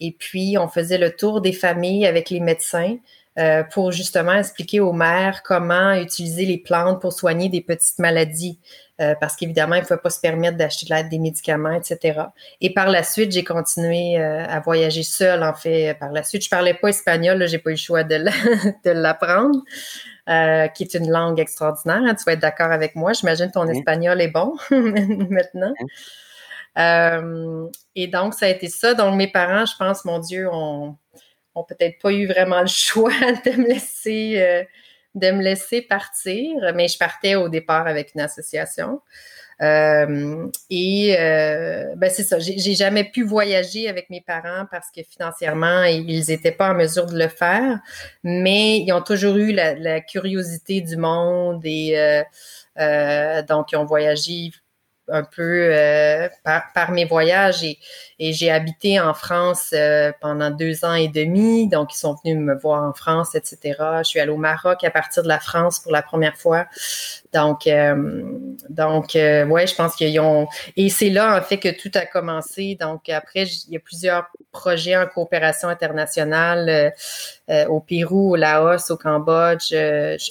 Speaker 3: Et puis, on faisait le tour des familles avec les médecins euh, pour justement expliquer aux mères comment utiliser les plantes pour soigner des petites maladies. Euh, parce qu'évidemment, il ne faut pas se permettre d'acheter des médicaments, etc. Et par la suite, j'ai continué euh, à voyager seule, en fait. Par la suite, je parlais pas espagnol, j'ai pas eu le choix de [LAUGHS] l'apprendre, qui est une langue extraordinaire. Hein, tu vas être d'accord avec moi. J'imagine que ton espagnol est bon [LAUGHS] maintenant. et donc, ça a été ça. Donc, mes parents, je pense, mon Dieu, ont peut-être pas eu vraiment le choix [LAUGHS] de me laisser euh, de me laisser partir, mais je partais au départ avec une association. Euh, et euh, ben c'est ça, j'ai jamais pu voyager avec mes parents parce que financièrement, ils n'étaient pas en mesure de le faire, mais ils ont toujours eu la, curiosité du monde et donc ils ont voyagé un peu euh, par, mes voyages et, j'ai habité en France euh, pendant deux ans et demi. Donc, ils sont venus me voir en France, etc. Je suis allée au Maroc à partir de la France pour la première fois. Donc, euh, donc ouais, je pense qu'ils ont... Et c'est là, en fait, que tout a commencé. Donc, après, il y a plusieurs projets en coopération internationale au Pérou, au Laos, au Cambodge,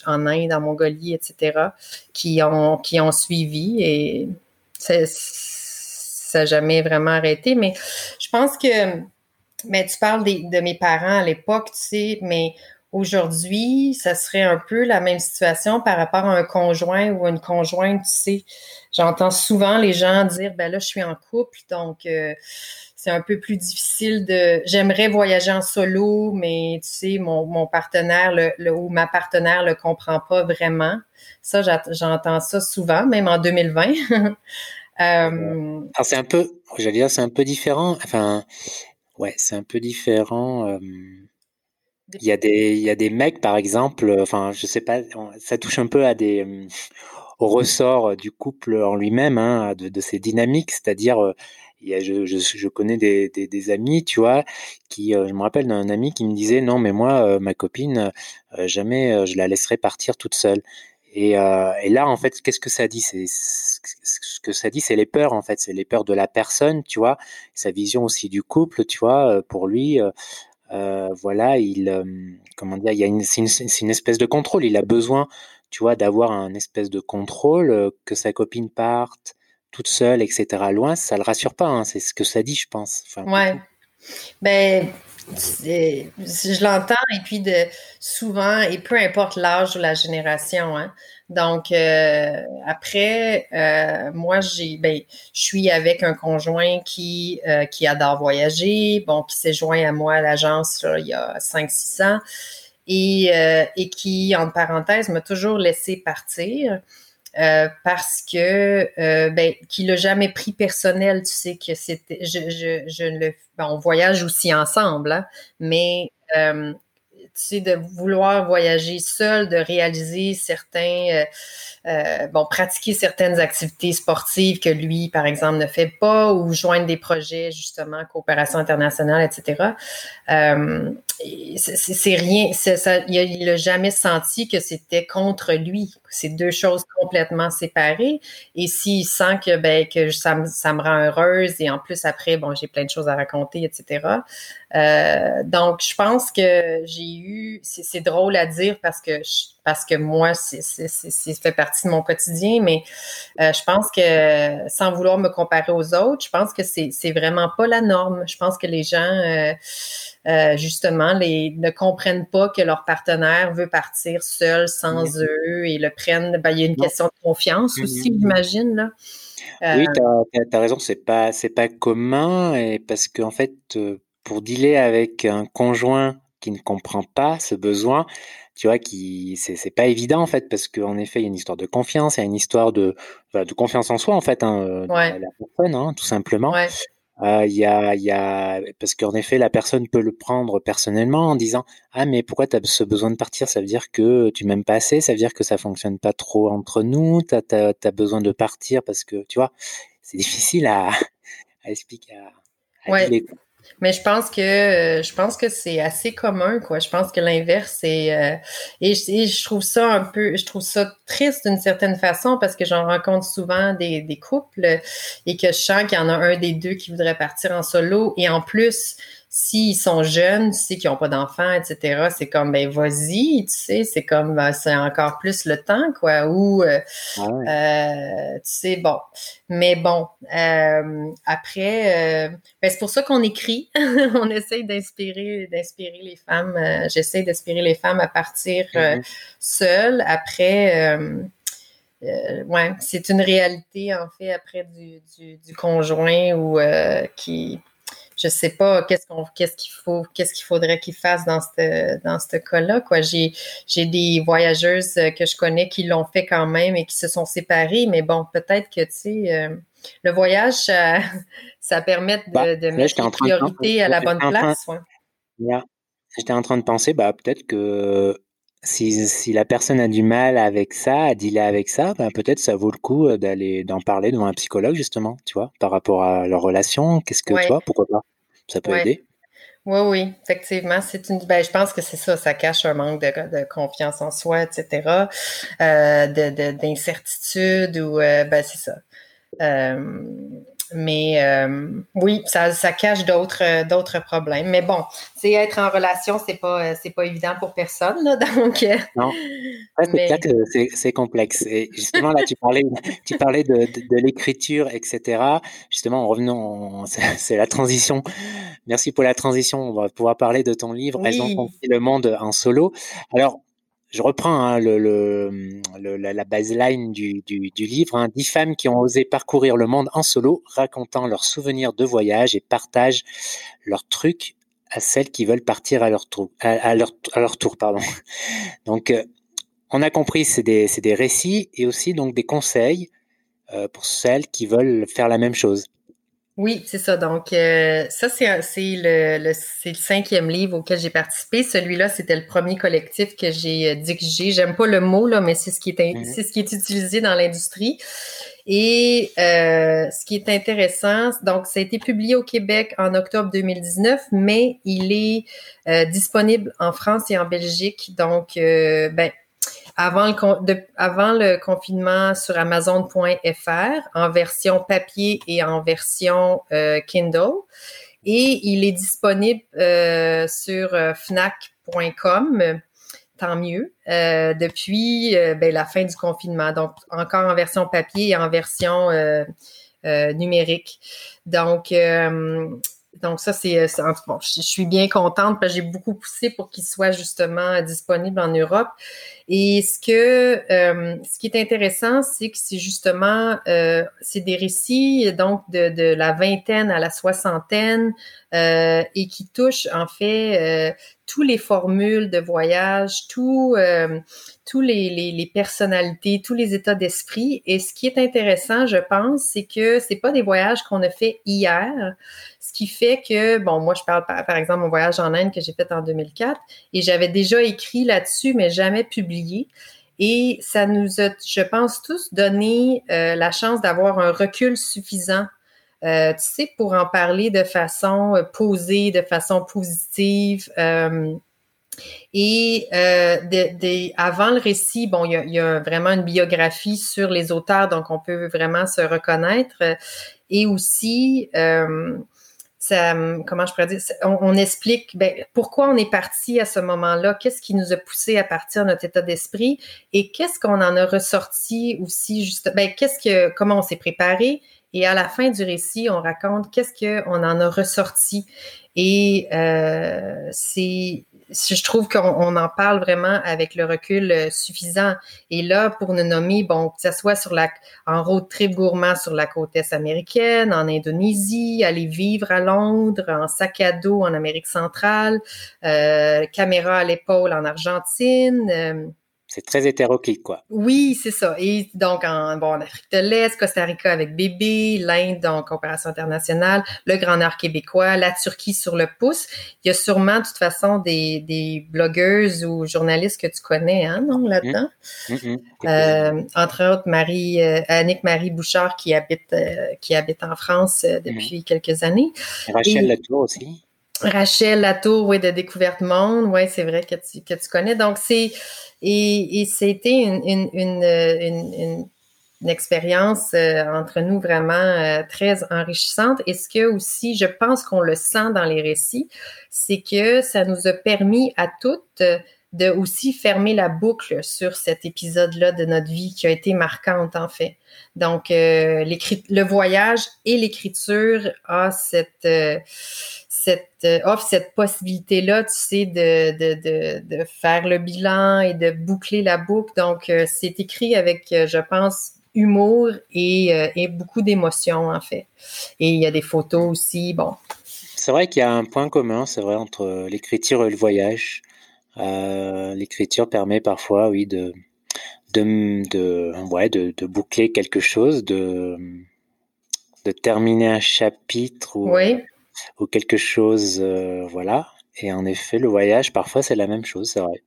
Speaker 3: en Inde, en Mongolie, etc., qui ont, qui ont suivi ça n'a jamais vraiment arrêté. Mais je pense que, mais tu parles de mes parents à l'époque, tu sais, mais aujourd'hui, ça serait un peu la même situation par rapport à un conjoint ou une conjointe, tu sais. J'entends souvent les gens dire, ben là, je suis en couple, donc euh, c'est un peu plus difficile de. J'aimerais voyager en solo, mais tu sais, mon, mon partenaire le, ou ma partenaire le comprend pas vraiment. Ça, j'entends ça souvent, même en 2020. [LAUGHS]
Speaker 4: Euh, Alors c'est un peu, j'allais dire, c'est un peu différent. Enfin, ouais, c'est un peu différent. Euh, il y a des, il y a des mecs, par exemple. Enfin, je sais pas, ça touche un peu à des
Speaker 2: au ressort du couple en lui-même, hein, de, de, ses dynamiques, c'est-à-dire je, je, je, connais des, des, des, amis, tu vois, qui, je me rappelle d'un ami qui me disait non, mais moi, ma copine, jamais je la laisserai partir toute seule. Et, euh, et, là, en fait, qu'est-ce que ça dit? C'est ce que ça dit, c'est les peurs, en fait, c'est les peurs de la personne, tu vois, sa vision aussi du couple, tu vois. Euh, pour lui, euh, euh, voilà, il, euh, comment dire, il y a une, c'est une, une, espèce de contrôle. Il a besoin, tu vois, d'avoir un espèce de contrôle, que sa copine parte toute seule, etc. Loin, ça le rassure pas. Hein, c'est ce que ça dit, je pense.
Speaker 3: Enfin, ouais. Ben, je l'entends et puis de souvent et peu importe l'âge ou la génération. Hein. Donc euh, après, euh, moi j'ai ben je suis avec un conjoint qui euh, qui adore voyager, bon qui s'est joint à moi à l'agence il y a 5-6 ans et et qui en parenthèse m'a toujours laissé partir. Euh, parce que euh, ben qu'il l'a jamais pris personnel, tu sais que c'était je, je, ben, on voyage aussi ensemble, hein, mais euh, tu sais de vouloir voyager seul, de réaliser certains euh, bon, pratiquer certaines activités sportives que lui, par exemple, ne fait pas ou joindre des projets, justement, coopération internationale, etc. C'est rien, ça, il n'a jamais senti que c'était contre lui. C'est deux choses complètement séparées. Et s'il sent que, ben, que ça, ça me rend heureuse et en plus, après, bon, j'ai plein de choses à raconter, etc. Euh, donc, je pense que j'ai eu, c'est drôle à dire parce que parce que moi, c'est fait partie de mon quotidien, mais euh, je pense que sans vouloir me comparer aux autres, je pense que c'est vraiment pas la norme. Je pense que les gens, euh, euh, justement, les, ne comprennent pas que leur partenaire veut partir seul, sans eux, et le prennent. Ben, il y a une question de confiance aussi, j'imagine. Là.
Speaker 2: Oui, tu as, raison, c'est pas, pas commun, et parce qu'en fait, pour dealer avec un conjoint qui ne comprend pas ce besoin, tu vois, qui c'est pas évident en fait parce qu'en effet il y a une histoire de confiance, il y a une histoire de de confiance en soi en fait, hein, euh, la personne, hein, tout simplement. Euh, il y a y a parce qu'en effet la personne peut le prendre personnellement en disant ah mais pourquoi tu as ce besoin de partir? Ça veut dire que tu m'aimes pas assez ça veut dire que ça fonctionne pas trop entre nous tu as, as, besoin de partir parce que tu vois c'est difficile à, [LAUGHS] à expliquer à,
Speaker 3: à mais je pense que euh, je pense que c'est assez commun, quoi. Je pense que l'inverse est euh, et, je trouve ça un peu, je trouve ça triste d'une certaine façon parce que j'en rencontre souvent des, des couples et que je sens qu'il y en a un des deux qui voudrait partir en solo et en plus s'ils sont jeunes, tu sais, qu'ils n'ont pas d'enfants, etc., c'est comme, ben, vas-y, tu sais, c'est comme, ben, c'est encore plus le temps, quoi, ou, euh, euh, tu sais, bon. Mais bon, euh, après, ben, c'est pour ça qu'on écrit. [LAUGHS] on essaye d'inspirer, d'inspirer les femmes. J'essaie d'inspirer les femmes à partir mm-hmm. seules. Après, ouais, c'est une réalité, en fait, après du, du, du conjoint ou qui je sais pas qu'est-ce qu'on qu'est-ce qu'il faut qu'est-ce qu'il faudrait qu'ils fassent dans ce dans ce cas-là quoi j'ai j'ai des voyageuses que je connais qui l'ont fait quand même et qui se sont séparées mais bon peut-être que tu sais euh, le voyage ça, [LAUGHS] ça permet de, bah, mettre les priorités à la bonne place
Speaker 2: ouais. j'étais en train de penser bah peut-être que si, si, la personne a du mal avec ça, à dealer avec ça, ben peut-être ça vaut le coup euh, d'aller d'en parler devant un psychologue justement, tu vois, par rapport à leur relation. Qu'est-ce que tu vois, pourquoi pas? Ça peut aider.
Speaker 3: Oui, oui, effectivement, c'est une. Ben, je pense que c'est ça, ça cache un manque de, de confiance en soi, etc., euh, de d'incertitude ou euh, ben c'est ça. Euh, mais euh, oui, ça, ça cache d'autres euh, d'autres problèmes. Mais bon, c'est être en relation, c'est pas euh, c'est pas évident pour personne. Là, [LAUGHS] donc,
Speaker 2: non, c'est c'est complexe. Et justement là, tu parlais [LAUGHS] tu parlais de, de, l'écriture, etc. Justement, en revenant, c'est la transition. Merci pour la transition. On va pouvoir parler de ton livre. Elles ont compris le monde en solo. Alors je reprends hein, la baseline du, livre, hein, dix femmes qui ont osé parcourir le monde en solo, racontant leurs souvenirs de voyage et partagent leurs trucs à celles qui veulent partir à leur tour. À, leur, à leur tour pardon. [LAUGHS] Donc, euh, on a compris, c'est des, des récits et aussi donc des conseils euh, pour celles qui veulent faire la même chose.
Speaker 3: Oui, c'est ça. Donc, euh, ça, c'est le, le, le cinquième livre auquel j'ai participé. Celui-là, c'était le premier collectif que j'ai euh, dirigé. J'aime pas le mot, là, mais c'est ce qui est, mhm. c'est ce qui est utilisé dans l'industrie. Et euh, ce qui est intéressant, donc, ça a été publié au Québec en octobre 2019, mais il est euh, disponible en France et en Belgique. Donc, ben, avant le, confinement sur Amazon.fr en version papier et en version euh, Kindle. Et il est disponible euh, sur euh, Fnac.com, tant mieux, depuis ben, la fin du confinement. Donc, encore en version papier et en version numérique. Donc, donc ça, c'est bon, je, suis bien contente parce que j'ai beaucoup poussé pour qu'il soit justement disponible en Europe. Et ce que euh, ce qui est intéressant, c'est que c'est justement euh, c'est des récits donc de, de, la vingtaine à la soixantaine euh, et qui touchent en fait tous les formules de voyage, tous tous les, les, personnalités, tous les états d'esprit. Et ce qui est intéressant, je pense, c'est que c'est pas des voyages qu'on a fait hier. Ce qui fait que, bon, moi, je parle par, par exemple mon voyage en Inde que j'ai fait en 2004 et j'avais déjà écrit là-dessus, mais jamais publié et ça nous a, je pense, tous donné euh, la chance d'avoir un recul suffisant, euh, tu sais, pour en parler de façon euh, posée, de façon positive. et avant le récit, bon, il y, a, il y, a, vraiment une biographie sur les auteurs, donc on peut vraiment se reconnaître. Et aussi, comment je pourrais dire, on, explique ben, pourquoi on est parti à ce moment-là, qu'est-ce qui nous a poussé à partir de notre état d'esprit et qu'est-ce qu'on en a ressorti aussi, juste, ben, qu'est-ce que, comment on s'est préparé. Et à la fin du récit, on raconte qu'est-ce qu'on en a ressorti. Et euh, c'est je trouve qu'on en parle vraiment avec le recul euh, suffisant. Et là, pour nous nommer, bon, que ce soit sur la, en road trip gourmand sur la côte est américaine, en Indonésie, aller vivre à Londres, en sac à dos en Amérique centrale, euh, caméra à l'épaule en Argentine, euh,
Speaker 4: c'est très hétéroclite, quoi.
Speaker 3: Oui, c'est ça. Et donc, en, bon, en Afrique de l'Est, Costa Rica avec bébé, l'Inde, donc, coopération internationale, le Grand Nord québécois, la Turquie sur le pouce. Il y a sûrement, de toute façon, des, des blogueuses ou journalistes que tu connais, hein, non, là-dedans? Mmh. Mmh, mmh. Euh, entre autres, Marie, euh, Annick Marie Bouchard, qui habite, euh, qui habite en France depuis quelques années.
Speaker 4: Rachel Latour aussi.
Speaker 3: Rachel Latour, oui, de Découverte Monde. Oui, c'est vrai que tu, que tu connais. Donc, c'est, et, et c'était une, une, une, une, expérience euh, entre nous vraiment euh, très enrichissante. Et ce que aussi, je pense qu'on le sent dans les récits, c'est que ça nous a permis à toutes de aussi fermer la boucle sur cet épisode-là de notre vie qui a été marquante en fait. Donc, euh, le voyage et l'écriture a cette cette, euh, offre cette possibilité-là, tu sais, de, de, de, de, faire le bilan et de boucler la boucle. Donc, euh, c'est écrit avec, euh, je pense, humour et, et beaucoup d'émotions, en fait. Et il y a des photos aussi, bon.
Speaker 4: C'est vrai qu'il y a un point commun, c'est vrai, entre l'écriture et le voyage. l'écriture permet parfois, oui, de, de, de, ouais, de, de boucler quelque chose, de, de terminer un chapitre ou,
Speaker 3: oui
Speaker 4: ou quelque chose, euh, voilà. Et en effet, le voyage, parfois, c'est la même chose, c'est vrai.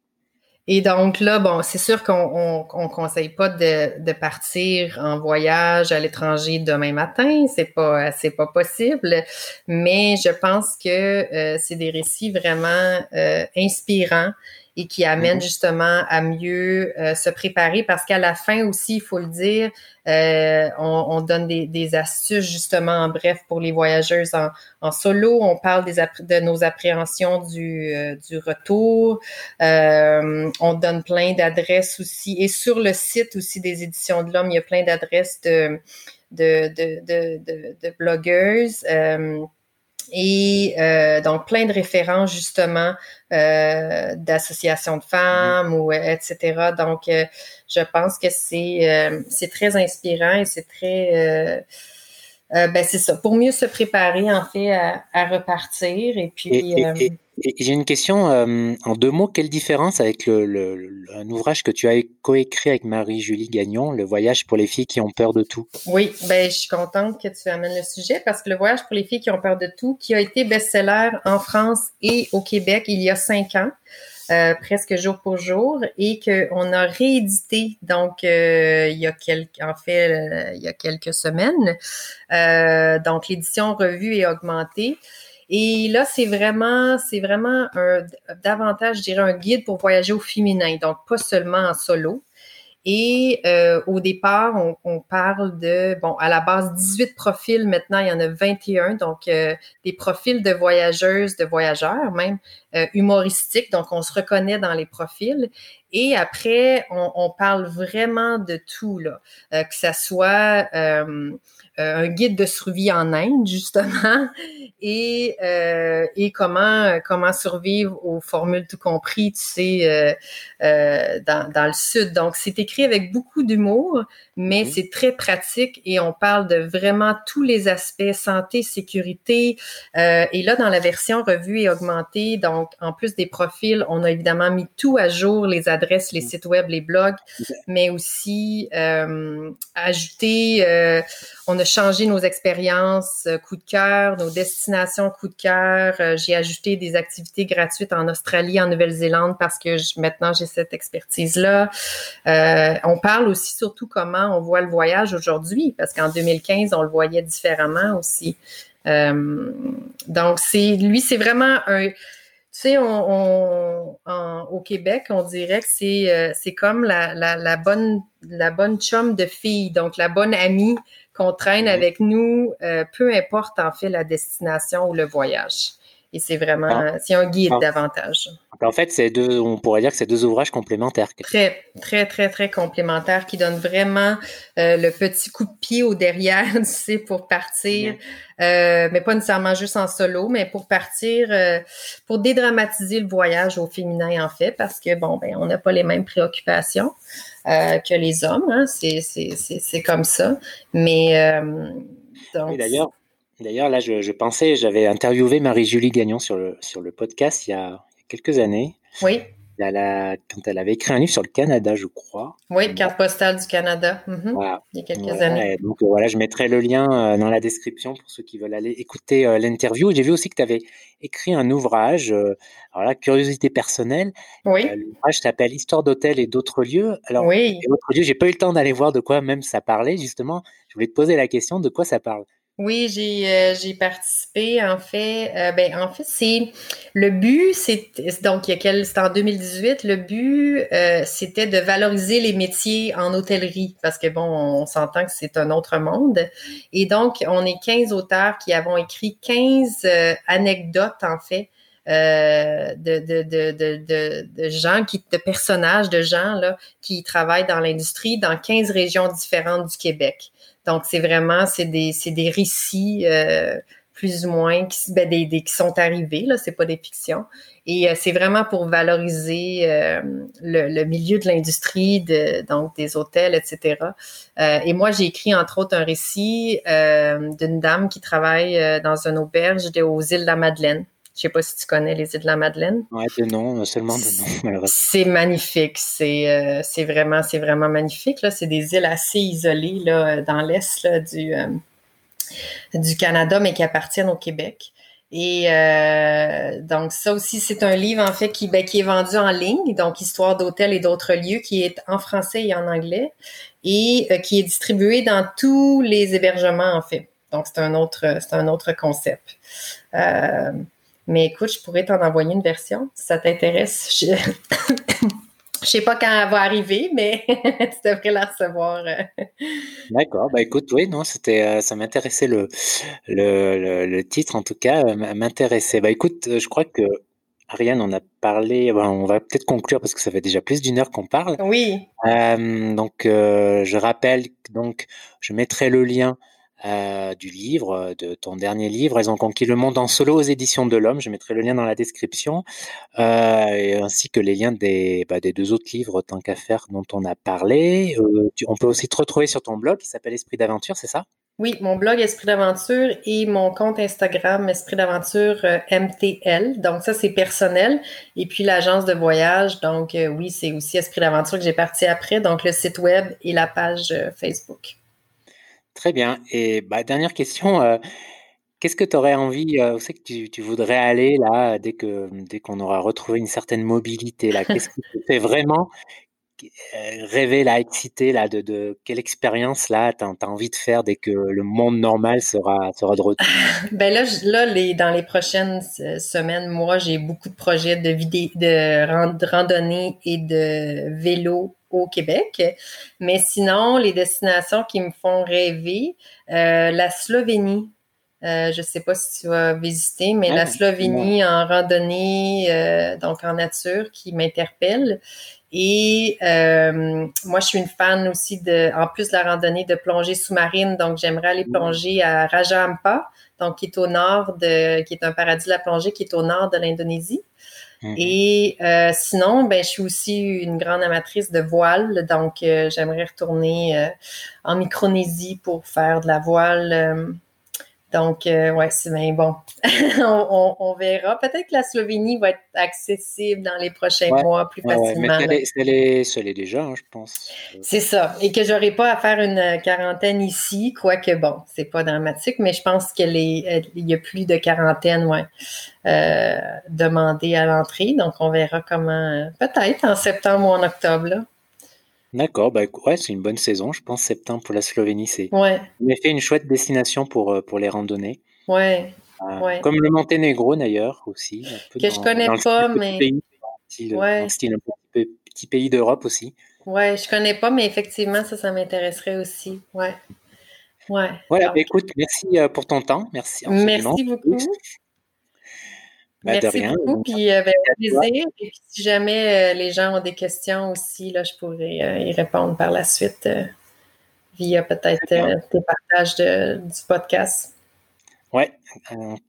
Speaker 3: Et donc là, bon, c'est sûr qu'on on, conseille pas de, de, partir en voyage à l'étranger demain matin, c'est pas c'est pas possible. Mais je pense que euh, c'est des récits vraiment euh, inspirants et qui amène mhm. justement à mieux euh, se préparer parce qu'à la fin aussi, il faut le dire, euh, on, on, donne des, des, astuces justement en bref pour les voyageuses en, en solo. On parle des de nos appréhensions du, euh, du retour. on donne plein d'adresses aussi et sur le site aussi des éditions de l'homme, il y a plein d'adresses de de, de, de, de, de blogueuses. Et euh, donc, plein de références justement euh, d'associations de femmes ou etc. Donc, euh, je pense que c'est c'est très inspirant et c'est très ben c'est ça, pour mieux se préparer en fait à, repartir. Et puis.
Speaker 2: j'ai une question en deux mots. Quelle différence avec le, un ouvrage que tu as coécrit avec Marie-Julie Gagnon, Le voyage pour les filles qui ont peur de tout?
Speaker 3: Oui, ben je suis contente que tu amènes le sujet parce que Le voyage pour les filles qui ont peur de tout, qui a été best-seller en France et au Québec il y a cinq ans. Euh, presque jour pour jour et qu'on a réédité donc euh, il y a quelques en fait euh, il y a quelques semaines donc l'édition revue et augmentée et là c'est vraiment c'est vraiment davantage je dirais un guide pour voyager au féminin donc pas seulement en solo et au départ, on, parle de, bon, à la base, 18 profils. Maintenant, il y en a 21. Donc, des profils de voyageuses, de voyageurs, même euh, humoristiques. Donc, on se reconnaît dans les profils. Et après, on, on parle vraiment de tout, là. que ça soit euh, un guide de survie en Inde, justement, [LAUGHS] et, euh, et comment, comment survivre aux formules tout compris, tu sais, euh, dans, dans le sud. Donc, c'est écrit avec beaucoup d'humour, mais mhm. c'est très pratique et on parle de vraiment tous les aspects santé, sécurité. et là, dans la version revue et augmentée, donc, en plus des profils, on a évidemment mis tout à jour, les adresses, les mhm. sites web, les blogs, mais aussi ajouté, on a changer nos expériences euh, coup de cœur, nos destinations coup de cœur. Euh, j'ai ajouté des activités gratuites en Australie, en Nouvelle-Zélande parce que maintenant j'ai cette expertise-là. Euh, on parle aussi surtout comment on voit le voyage aujourd'hui parce qu'en 2015 on le voyait différemment aussi. donc c'est lui c'est vraiment un sais, on, au Québec, on dirait que c'est c'est comme la, la, la, bonne la bonne chum de fille, donc la bonne amie qu'on traîne mhm. avec nous, euh, peu importe en fait la destination ou le voyage. Et c'est vraiment, ah. c'est un guide ah. davantage.
Speaker 2: En fait, c'est deux, on pourrait dire que c'est deux ouvrages complémentaires.
Speaker 3: Très, très, très, très complémentaires qui donnent vraiment euh, le petit coup de pied au derrière, [LAUGHS] tu sais, pour partir, euh, mais pas nécessairement juste en solo, mais pour partir, pour dédramatiser le voyage au féminin en fait, parce que bon, ben, on n'a pas les mêmes préoccupations. Euh, que les hommes. Hein. C'est comme ça. Mais euh,
Speaker 2: d'ailleurs, d'ailleurs, là, je, je pensais, j'avais interviewé Marie-Julie Gagnon sur le, sur le podcast il y a quelques années.
Speaker 3: Oui
Speaker 2: quand elle avait écrit un livre sur le Canada, je crois.
Speaker 3: Oui, carte postale du Canada, mhm. il y a quelques années.
Speaker 2: Donc voilà, je mettrai le lien euh, dans la description pour ceux qui veulent aller écouter euh, l'interview. J'ai vu aussi que tu avais écrit un ouvrage, euh, alors là, curiosité personnelle.
Speaker 3: Oui.
Speaker 2: L'ouvrage s'appelle Histoire d'hôtel et d'autres lieux. Alors,
Speaker 3: oui.
Speaker 2: d'autres lieux, j'ai pas eu le temps d'aller voir de quoi même ça parlait, justement. Je voulais te poser la question de quoi ça parle?
Speaker 3: Oui, j'ai euh, j'ai participé en fait. Euh, ben en fait c'est le but c'est donc il y a c'était en 2018. Le but euh, c'était de valoriser les métiers en hôtellerie parce que bon on s'entend que c'est un autre monde et donc on est 15 auteurs qui avons écrit 15 anecdotes en fait de, de, de, de, de, gens, qui, de personnages, de gens là, qui travaillent dans l'industrie dans 15 régions différentes du Québec. Donc, c'est vraiment, c'est des, des récits euh, plus ou moins qui, ben, des, qui sont arrivés, là, c'est pas des fictions. Et euh, c'est vraiment pour valoriser euh, le, le, milieu de l'industrie, de, donc des hôtels, etc. et moi, j'ai écrit entre autres un récit d'une dame qui travaille dans une auberge aux îles de la Madeleine. Je sais pas si tu connais les îles de la Madeleine.
Speaker 2: Ouais, de nom, seulement de nom, malheureusement.
Speaker 3: C'est magnifique. C'est euh, c'est vraiment, c'est vraiment magnifique. Là. C'est des îles assez isolées là, dans l'est du, euh, du Canada, mais qui appartiennent au Québec. Et euh, donc ça aussi, c'est un livre en fait qui, ben, qui est vendu en ligne, donc Histoire d'hôtel et d'autres lieux, qui est en français et en anglais, et qui est distribué dans tous les hébergements en fait. Donc c'est un autre, c'est un autre concept. Euh, mais écoute, je pourrais t'en envoyer une version si ça t'intéresse. [LAUGHS] Je... ne sais pas quand elle va arriver, mais [LAUGHS] tu devrais la recevoir. Euh.
Speaker 2: D'accord. Bah écoute, oui, non, c'était, euh, ça m'intéressait le, le, le, titre en tout cas, euh, m'intéressait. Bah écoute, je crois que Ariane, on a parlé. on va peut-être conclure parce que ça fait déjà plus d'une heure qu'on parle.
Speaker 3: Oui.
Speaker 2: donc, je rappelle donc, je mettrai le lien euh, du livre, euh, de ton dernier livre. Elles ont conquis le monde en solo aux éditions de l'Homme. Je mettrai le lien dans la description, euh, ainsi que les liens des, bah, des, deux autres livres, tant qu'à faire, dont on a parlé. on peut aussi te retrouver sur ton blog qui s'appelle Esprit d'aventure, c'est ça?
Speaker 3: Oui, mon blog Esprit d'aventure et mon compte Instagram Esprit d'aventure MTL. Donc ça, c'est personnel. Et puis l'agence de voyage. Donc oui, c'est aussi Esprit d'aventure que j'ai parti après. Donc le site web et la page Facebook.
Speaker 4: Très bien. Et bah, dernière question. Qu'est-ce que tu aurais envie, où c'est que tu, voudrais aller là, dès que dès qu'on aura retrouvé une certaine mobilité là? Qu'est-ce qui te fait vraiment euh, rêver là, excité là, de, quelle expérience là tu as, envie de faire dès que le monde normal sera, sera de retour? [LAUGHS]
Speaker 3: ben là, là les, dans les prochaines semaines, moi, j'ai beaucoup de projets de, de, randonnée et de vélo au Québec. Mais sinon, les destinations qui me font rêver, euh, la Slovénie. Euh, je ne sais pas si tu vas visiter, mais la Slovénie en randonnée, donc en nature, qui m'interpelle. Et euh, moi, je suis une fan aussi de, en plus de la randonnée de plongée sous-marine, donc j'aimerais aller plonger à Raja Ampat, donc qui est au nord de, qui est un paradis de la plongée, qui est au nord de l'Indonésie. Mhm. Et euh, sinon, ben, je suis aussi une grande amatrice de voile, donc euh, j'aimerais retourner en Micronésie pour faire de la voile donc, euh, ouais, c'est bien bon. [LAUGHS] on, verra. Peut-être que la Slovénie va être accessible dans les prochains mois plus facilement.
Speaker 4: mais ça l'est déjà, hein, je pense.
Speaker 3: C'est ça. Et que j'aurai pas à faire une quarantaine ici, quoique bon, c'est pas dramatique, mais je pense qu'il y a plus de quarantaine, ouais, euh, demandée à l'entrée. Donc, on verra comment, peut-être en septembre ou en octobre, là.
Speaker 4: D'accord, bah, ouais, c'est une bonne saison, je pense septembre pour la Slovénie, c'est
Speaker 3: ouais.
Speaker 4: en effet une chouette destination pour, euh, pour les randonnées.
Speaker 3: Ouais.
Speaker 4: Euh, ouais. Comme le Monténégro d'ailleurs aussi.
Speaker 3: que je connais pas, mais.
Speaker 4: Pays, style, ouais. style un petit, petit pays d'Europe aussi.
Speaker 3: Ouais, je connais pas, mais effectivement, ça, ça m'intéresserait aussi. Ouais. Ouais.
Speaker 4: Voilà, bah, écoute, merci euh, pour ton temps. Merci.
Speaker 3: Merci beaucoup. Ben, Merci beaucoup, puis euh, ben, plaisir. Et puis, si jamais euh, les gens ont des questions aussi, là, je pourrais euh, y répondre par la suite via peut-être tes partages du podcast.
Speaker 4: Oui,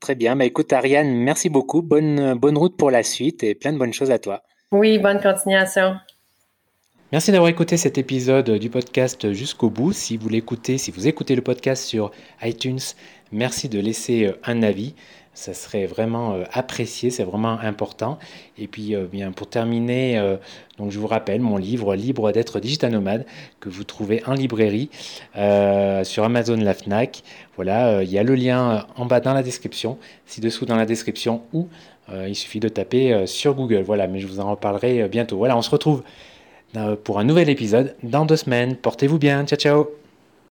Speaker 4: très bien. Ben, écoute, Ariane, merci beaucoup. Bonne, bonne route pour la suite et plein de bonnes choses à toi.
Speaker 3: Oui, bonne continuation.
Speaker 2: Merci d'avoir écouté cet épisode du podcast jusqu'au bout. Si vous l'écoutez, si vous écoutez le podcast sur iTunes, merci de laisser un avis ça serait vraiment euh, apprécié, c'est vraiment important. Et puis, euh, bien, pour terminer, euh, donc je vous rappelle mon livre Libre d'être digital nomade que vous trouvez en librairie sur Amazon, la Fnac. Voilà, il y a le lien en bas dans la description, ci-dessous dans la description, ou il suffit de taper sur Google. Voilà, mais je vous en reparlerai bientôt. Voilà, on se retrouve pour un nouvel épisode dans deux semaines. Portez-vous bien. Ciao, ciao.